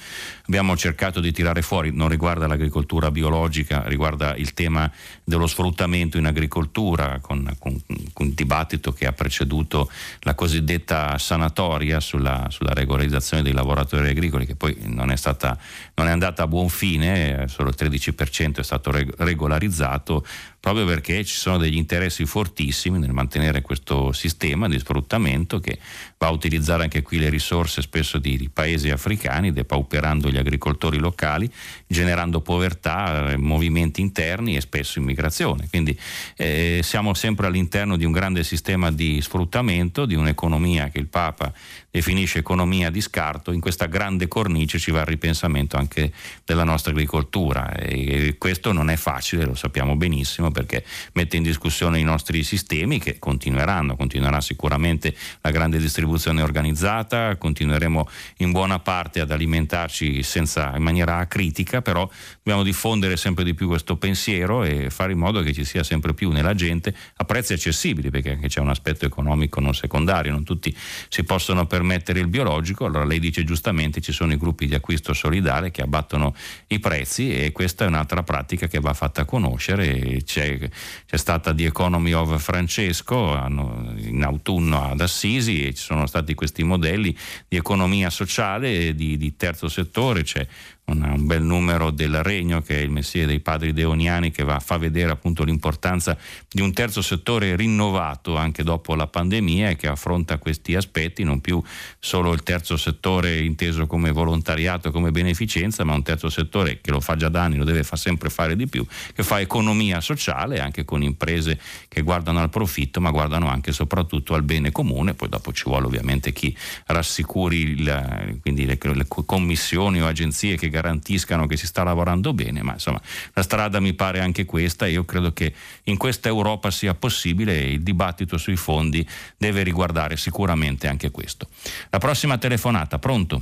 abbiamo cercato di tirare fuori, non riguarda l'agricoltura biologica, riguarda il tema dello sfruttamento in agricoltura, con, con, con il dibattito che ha preceduto la cosiddetta sanatoria sulla, sulla, regolarizzazione dei lavoratori agricoli, che poi non è, stata, non è andata a buon fine, solo il 13% è stato regolarizzato proprio perché ci sono degli interessi fortissimi nel mantenere questo sistema di sfruttamento che va a utilizzare anche qui le risorse spesso di, di paesi africani, depauperando gli agricoltori locali, generando povertà, eh, movimenti interni e spesso immigrazione. Quindi eh, siamo sempre all'interno di un grande sistema di sfruttamento, di un'economia che il Papa definisce economia di scarto, in questa grande cornice ci va il ripensamento anche della nostra agricoltura. E questo non è facile, lo sappiamo benissimo perché mette in discussione i nostri sistemi che continueranno, continuerà sicuramente la grande distribuzione organizzata, continueremo in buona parte ad alimentarci senza, in maniera acritica, però dobbiamo diffondere sempre di più questo pensiero e fare in modo che ci sia sempre più nella gente a prezzi accessibili perché anche c'è un aspetto economico non secondario, non tutti si possono permettere permettere il biologico, allora lei dice giustamente ci sono i gruppi di acquisto solidale che abbattono i prezzi e questa è un'altra pratica che va fatta conoscere. C'è, c'è stata The Economy of Francesco in autunno ad Assisi e ci sono stati questi modelli di economia sociale di, di terzo settore, c'è un bel numero del Regno, che è il mestiere dei padri deoniani, che va, fa vedere appunto l'importanza di un terzo settore rinnovato anche dopo la pandemia e che affronta questi aspetti, non più solo il terzo settore inteso come volontariato, come beneficenza, ma un terzo settore che lo fa già da anni, lo deve fa sempre fare di più, che fa economia sociale anche con imprese che guardano al profitto ma guardano anche e soprattutto al bene comune, poi dopo ci vuole ovviamente chi rassicuri il, quindi le, le commissioni o agenzie che garantiscano che si sta lavorando bene, ma insomma la strada mi pare anche questa e io credo che in questa Europa sia possibile e il dibattito sui fondi deve riguardare sicuramente anche questo. La prossima telefonata, pronto?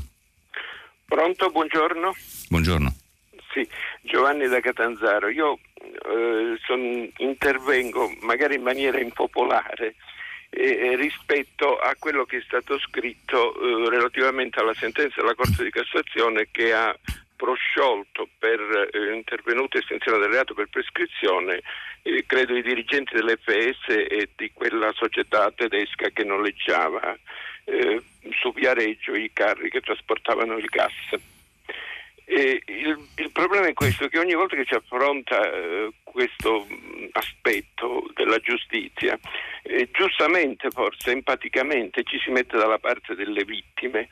Pronto, buongiorno. Buongiorno. Sì, Giovanni da Catanzaro. Io eh, son, intervengo magari in maniera impopolare eh, rispetto a quello che è stato scritto eh, relativamente alla sentenza della Corte di Cassazione che ha prosciolto per eh, intervenuta estensione del reato per prescrizione eh, credo i dirigenti dell'FS e di quella società tedesca che noleggiava eh, su Viareggio i carri che trasportavano il gas. Il, il, problema è questo, che ogni volta che si affronta eh, questo aspetto della giustizia, eh, giustamente forse, empaticamente ci si mette dalla parte delle vittime,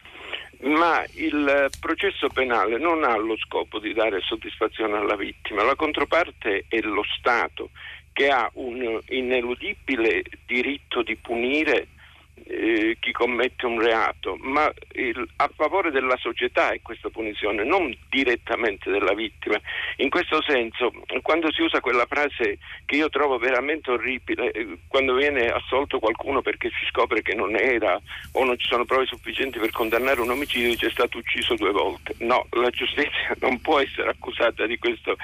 ma il processo penale non ha lo scopo di dare soddisfazione alla vittima, la controparte è lo Stato che ha un ineludibile diritto di punire eh, chi commette un reato, ma il, a favore della società è questa punizione, non direttamente della vittima. In questo senso, quando si usa quella frase che io trovo veramente orribile, eh, quando viene assolto qualcuno perché si scopre che non era o non ci sono prove sufficienti per condannare un omicidio, dice è stato ucciso due volte. No, la giustizia non può essere accusata di questo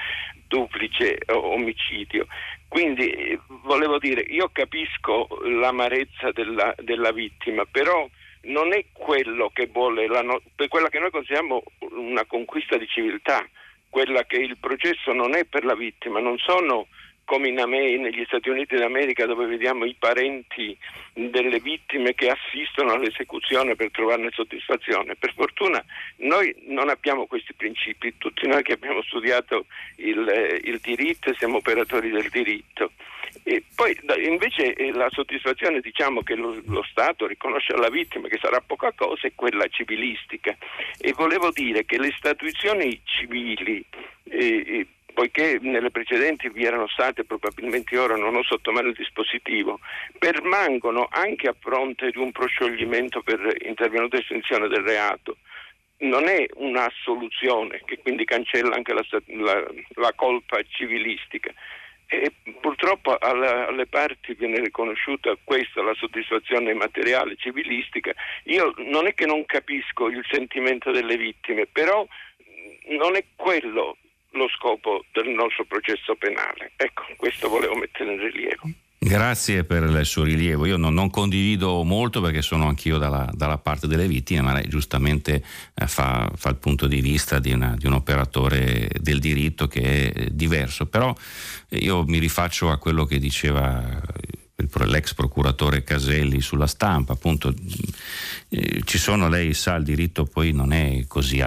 duplice omicidio. Quindi volevo dire, io capisco l'amarezza della, della vittima, però non è quello che vuole, no- quella che noi consideriamo una conquista di civiltà, quella che il processo non è per la vittima, non sono come Amei, negli Stati Uniti d'America dove vediamo i parenti delle vittime che assistono all'esecuzione per trovarne soddisfazione. Per fortuna noi non abbiamo questi principi, tutti noi che abbiamo studiato il, il diritto siamo operatori del diritto. E poi invece eh, la soddisfazione diciamo, che lo, lo, Stato riconosce alla vittima, che sarà poca cosa, è quella civilistica. E volevo dire che le statuizioni civili eh, eh poiché nelle precedenti vi erano state, probabilmente ora non ho sotto mano il dispositivo, permangono anche a fronte di un proscioglimento per intervenuta estinzione del reato. Non è un'assoluzione che quindi cancella anche la, la, la colpa civilistica. E purtroppo alla, alle parti viene riconosciuta questa, la soddisfazione materiale civilistica. Io non è che non capisco il sentimento delle vittime, però non è quello lo scopo del nostro processo penale. Ecco, questo volevo mettere in rilievo. Grazie per il suo rilievo. Io non, non condivido molto perché sono anch'io dalla, dalla, parte delle vittime, ma lei giustamente eh, fa, fa, il punto di vista di, una, di, un operatore del diritto che è diverso. Però io mi rifaccio a quello che diceva l'ex procuratore Caselli sulla stampa, appunto eh, ci sono, lei sa, il diritto poi non è così,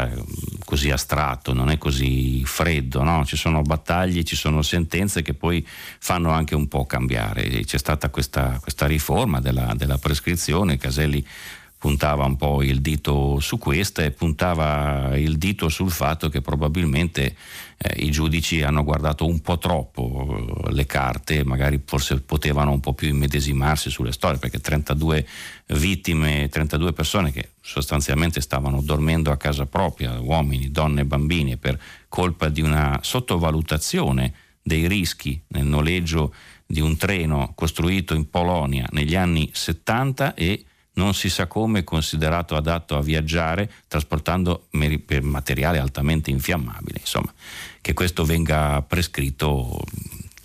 così astratto, non è così freddo, no? ci sono battaglie, ci sono sentenze che poi fanno anche un po' cambiare. C'è stata questa, questa riforma della, della prescrizione, Caselli puntava un po' il dito su questa e puntava il dito sul fatto che probabilmente eh, i giudici hanno guardato un po' troppo eh, le carte, magari forse potevano un po' più immedesimarsi sulle storie, perché 32 vittime, 32 persone che sostanzialmente stavano dormendo a casa propria, uomini, donne e bambini, per colpa di una sottovalutazione dei rischi nel noleggio di un treno costruito in Polonia negli anni 70 e non si sa come considerato adatto a viaggiare trasportando materiale altamente infiammabile. Insomma, che questo venga prescritto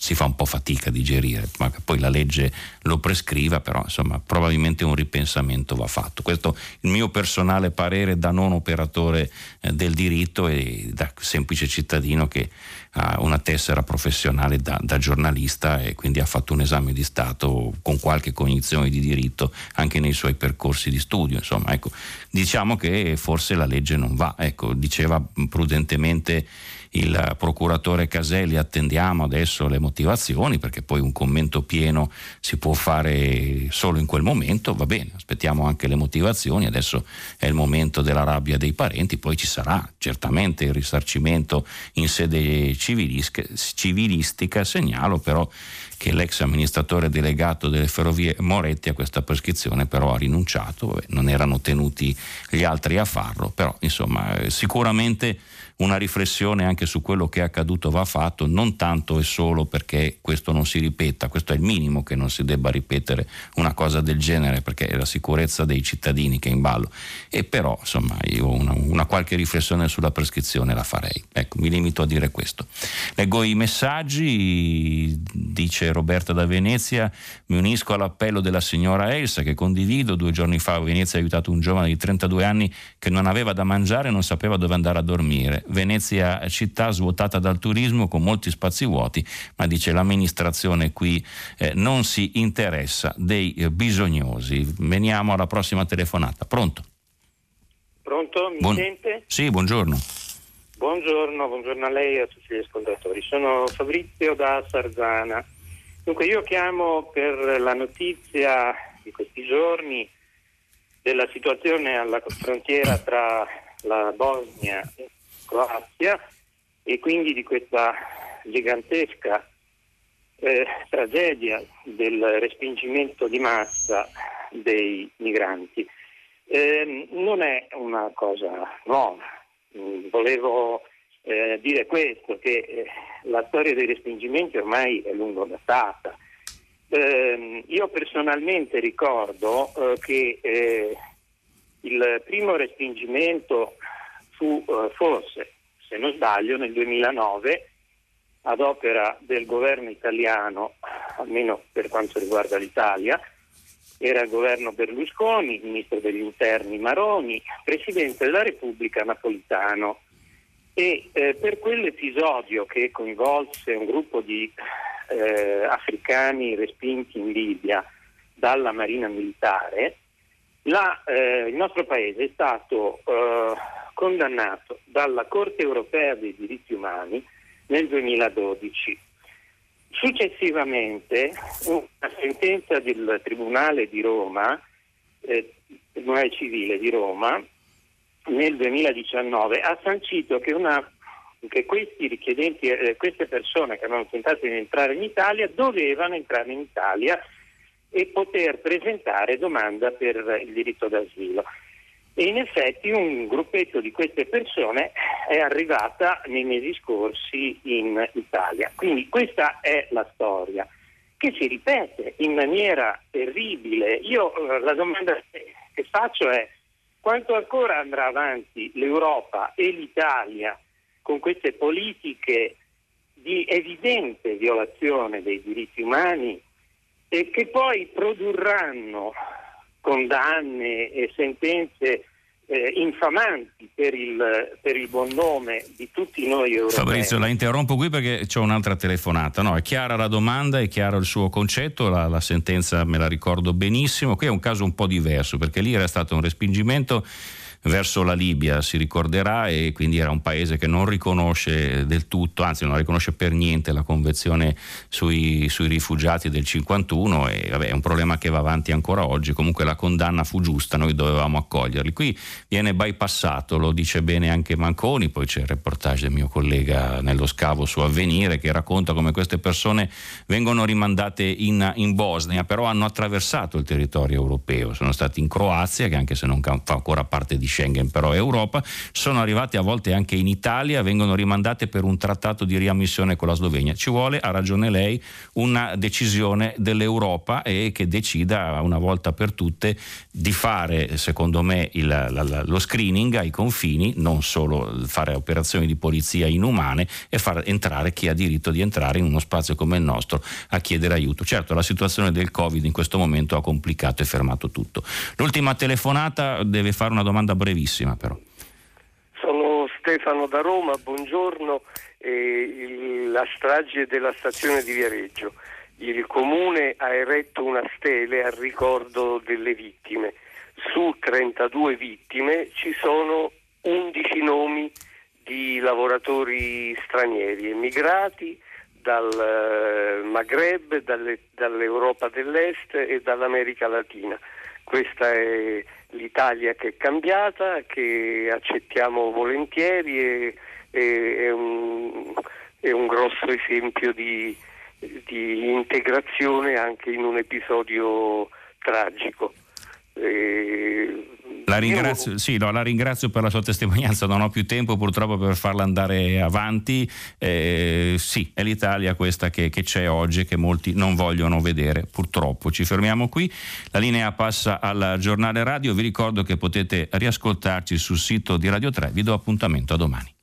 si fa un po' fatica a digerire, ma che poi la legge lo prescriva, però insomma probabilmente un ripensamento va fatto. Questo è il mio personale parere da non operatore eh, del diritto e da semplice cittadino che ha una tessera professionale da, da, giornalista e quindi ha fatto un esame di Stato con qualche cognizione di diritto anche nei suoi percorsi di studio. Insomma, ecco, diciamo che forse la legge non va. Ecco, diceva prudentemente il procuratore Caselli, attendiamo adesso le motivazioni perché poi un commento pieno si può fare solo in quel momento, va bene, aspettiamo anche le motivazioni, adesso è il momento della rabbia dei parenti, poi ci sarà certamente il risarcimento in sede civilistica, segnalo però che l'ex amministratore delegato delle ferrovie Moretti a questa prescrizione però ha rinunciato, non erano tenuti gli altri a farlo, però insomma eh, sicuramente una riflessione anche su quello che è accaduto va fatto, non tanto e solo perché questo non si ripeta, questo è il minimo che non si debba ripetere una cosa del genere perché è la sicurezza dei cittadini che è in ballo. E però insomma io una, una qualche riflessione sulla prescrizione la farei. Ecco, mi limito a dire questo. Leggo i messaggi, dice Roberta da Venezia, mi unisco all'appello della signora Elsa che condivido, due giorni fa a Venezia ha aiutato un giovane di 32 anni che non aveva da mangiare e non sapeva dove andare a dormire Venezia città svuotata dal turismo con molti spazi vuoti, ma dice l'amministrazione qui eh, non si interessa dei eh, bisognosi. Veniamo alla prossima telefonata. Pronto? Pronto? Mi Buon... sente? Sì, buongiorno. Buongiorno, buongiorno a lei e a tutti gli ascoltatori. Sono Fabrizio da Sarzana. Dunque io chiamo per la notizia di questi giorni della situazione alla frontiera tra la Bosnia e Croazia e quindi di questa gigantesca eh, tragedia del respingimento di massa dei migranti. Eh, non è una cosa nuova, mm, volevo eh, dire questo, che eh, la storia dei respingimenti ormai è lungo datata. Ehm, io personalmente ricordo eh, che eh, il primo respingimento fu eh, forse, se non sbaglio, nel 2009 ad opera del governo italiano, almeno per quanto riguarda l'Italia, era il governo Berlusconi, ministro degli interni Maroni, presidente della Repubblica Napolitano. E eh, per quell'episodio che coinvolse un gruppo di eh, africani respinti in Libia dalla Marina Militare, la, eh, il nostro paese è stato eh, condannato dalla Corte europea dei diritti umani nel 2012. Successivamente una sentenza del Tribunale di Roma, eh, Tribunale Civile di Roma, nel 2019 ha sancito che, una, che eh, queste persone che avevano tentato di entrare in Italia dovevano entrare in Italia e poter presentare domanda per il diritto d'asilo. E in effetti un gruppetto di queste persone è arrivata nei mesi scorsi in Italia. Quindi questa è la storia che si ripete in maniera terribile. Io eh, la domanda che faccio è quanto ancora andrà avanti l'Europa e l'Italia con queste politiche di evidente violazione dei diritti umani e che poi produrranno condanne e sentenze eh, infamanti per il, per il, buon nome di tutti noi europei. Fabrizio, la interrompo qui perché c'è un'altra telefonata. No, è chiara la domanda, è chiaro il suo concetto, la, la sentenza me la ricordo benissimo. Qui è un caso un po' diverso perché lì era stato un respingimento verso la Libia, si ricorderà, e quindi era un paese che non riconosce del tutto, anzi non riconosce per niente la convenzione sui, sui rifugiati del 51 e vabbè, è un problema che va avanti ancora oggi, comunque la condanna fu giusta, noi dovevamo accoglierli. Qui viene bypassato, lo dice bene anche Manconi, poi c'è il reportage del mio collega nello scavo su Avvenire che racconta come queste persone vengono rimandate in, in Bosnia, però hanno attraversato il territorio europeo, sono stati in Croazia che anche se non fa ancora parte di Schengen, però Europa, sono arrivate a volte anche in Italia, vengono rimandate per un trattato di riammissione con la Slovenia. Ci vuole, ha ragione lei, una decisione dell'Europa e che decida una volta per tutte di fare, secondo me, il, la, lo screening ai confini, non solo fare operazioni di polizia inumane e far entrare chi ha diritto di entrare in uno spazio come il nostro a chiedere aiuto. Certo, la situazione del Covid in questo momento ha complicato e fermato tutto. L'ultima telefonata deve fare una domanda brevissima però. Sono Stefano da Roma, buongiorno. Eh, la strage della stazione di Viareggio. Il comune ha eretto una stele a ricordo delle vittime. Su 32 vittime ci sono 11 nomi di lavoratori stranieri, emigrati dal eh, Maghreb, dalle, dall'Europa dell'Est e dall'America Latina. Questa è l'Italia che è cambiata, che accettiamo volentieri e, e è, un, è, un, grosso esempio di, di, integrazione anche in un episodio tragico. E la ringrazio, sì, no, la ringrazio, per la sua testimonianza, non ho più tempo purtroppo per farla andare avanti. Eh, sì, è l'Italia questa che, che c'è oggi e che molti non vogliono vedere, purtroppo. Ci fermiamo qui, la linea passa al giornale radio, vi ricordo che potete riascoltarci sul sito di Radio 3, vi do appuntamento a domani.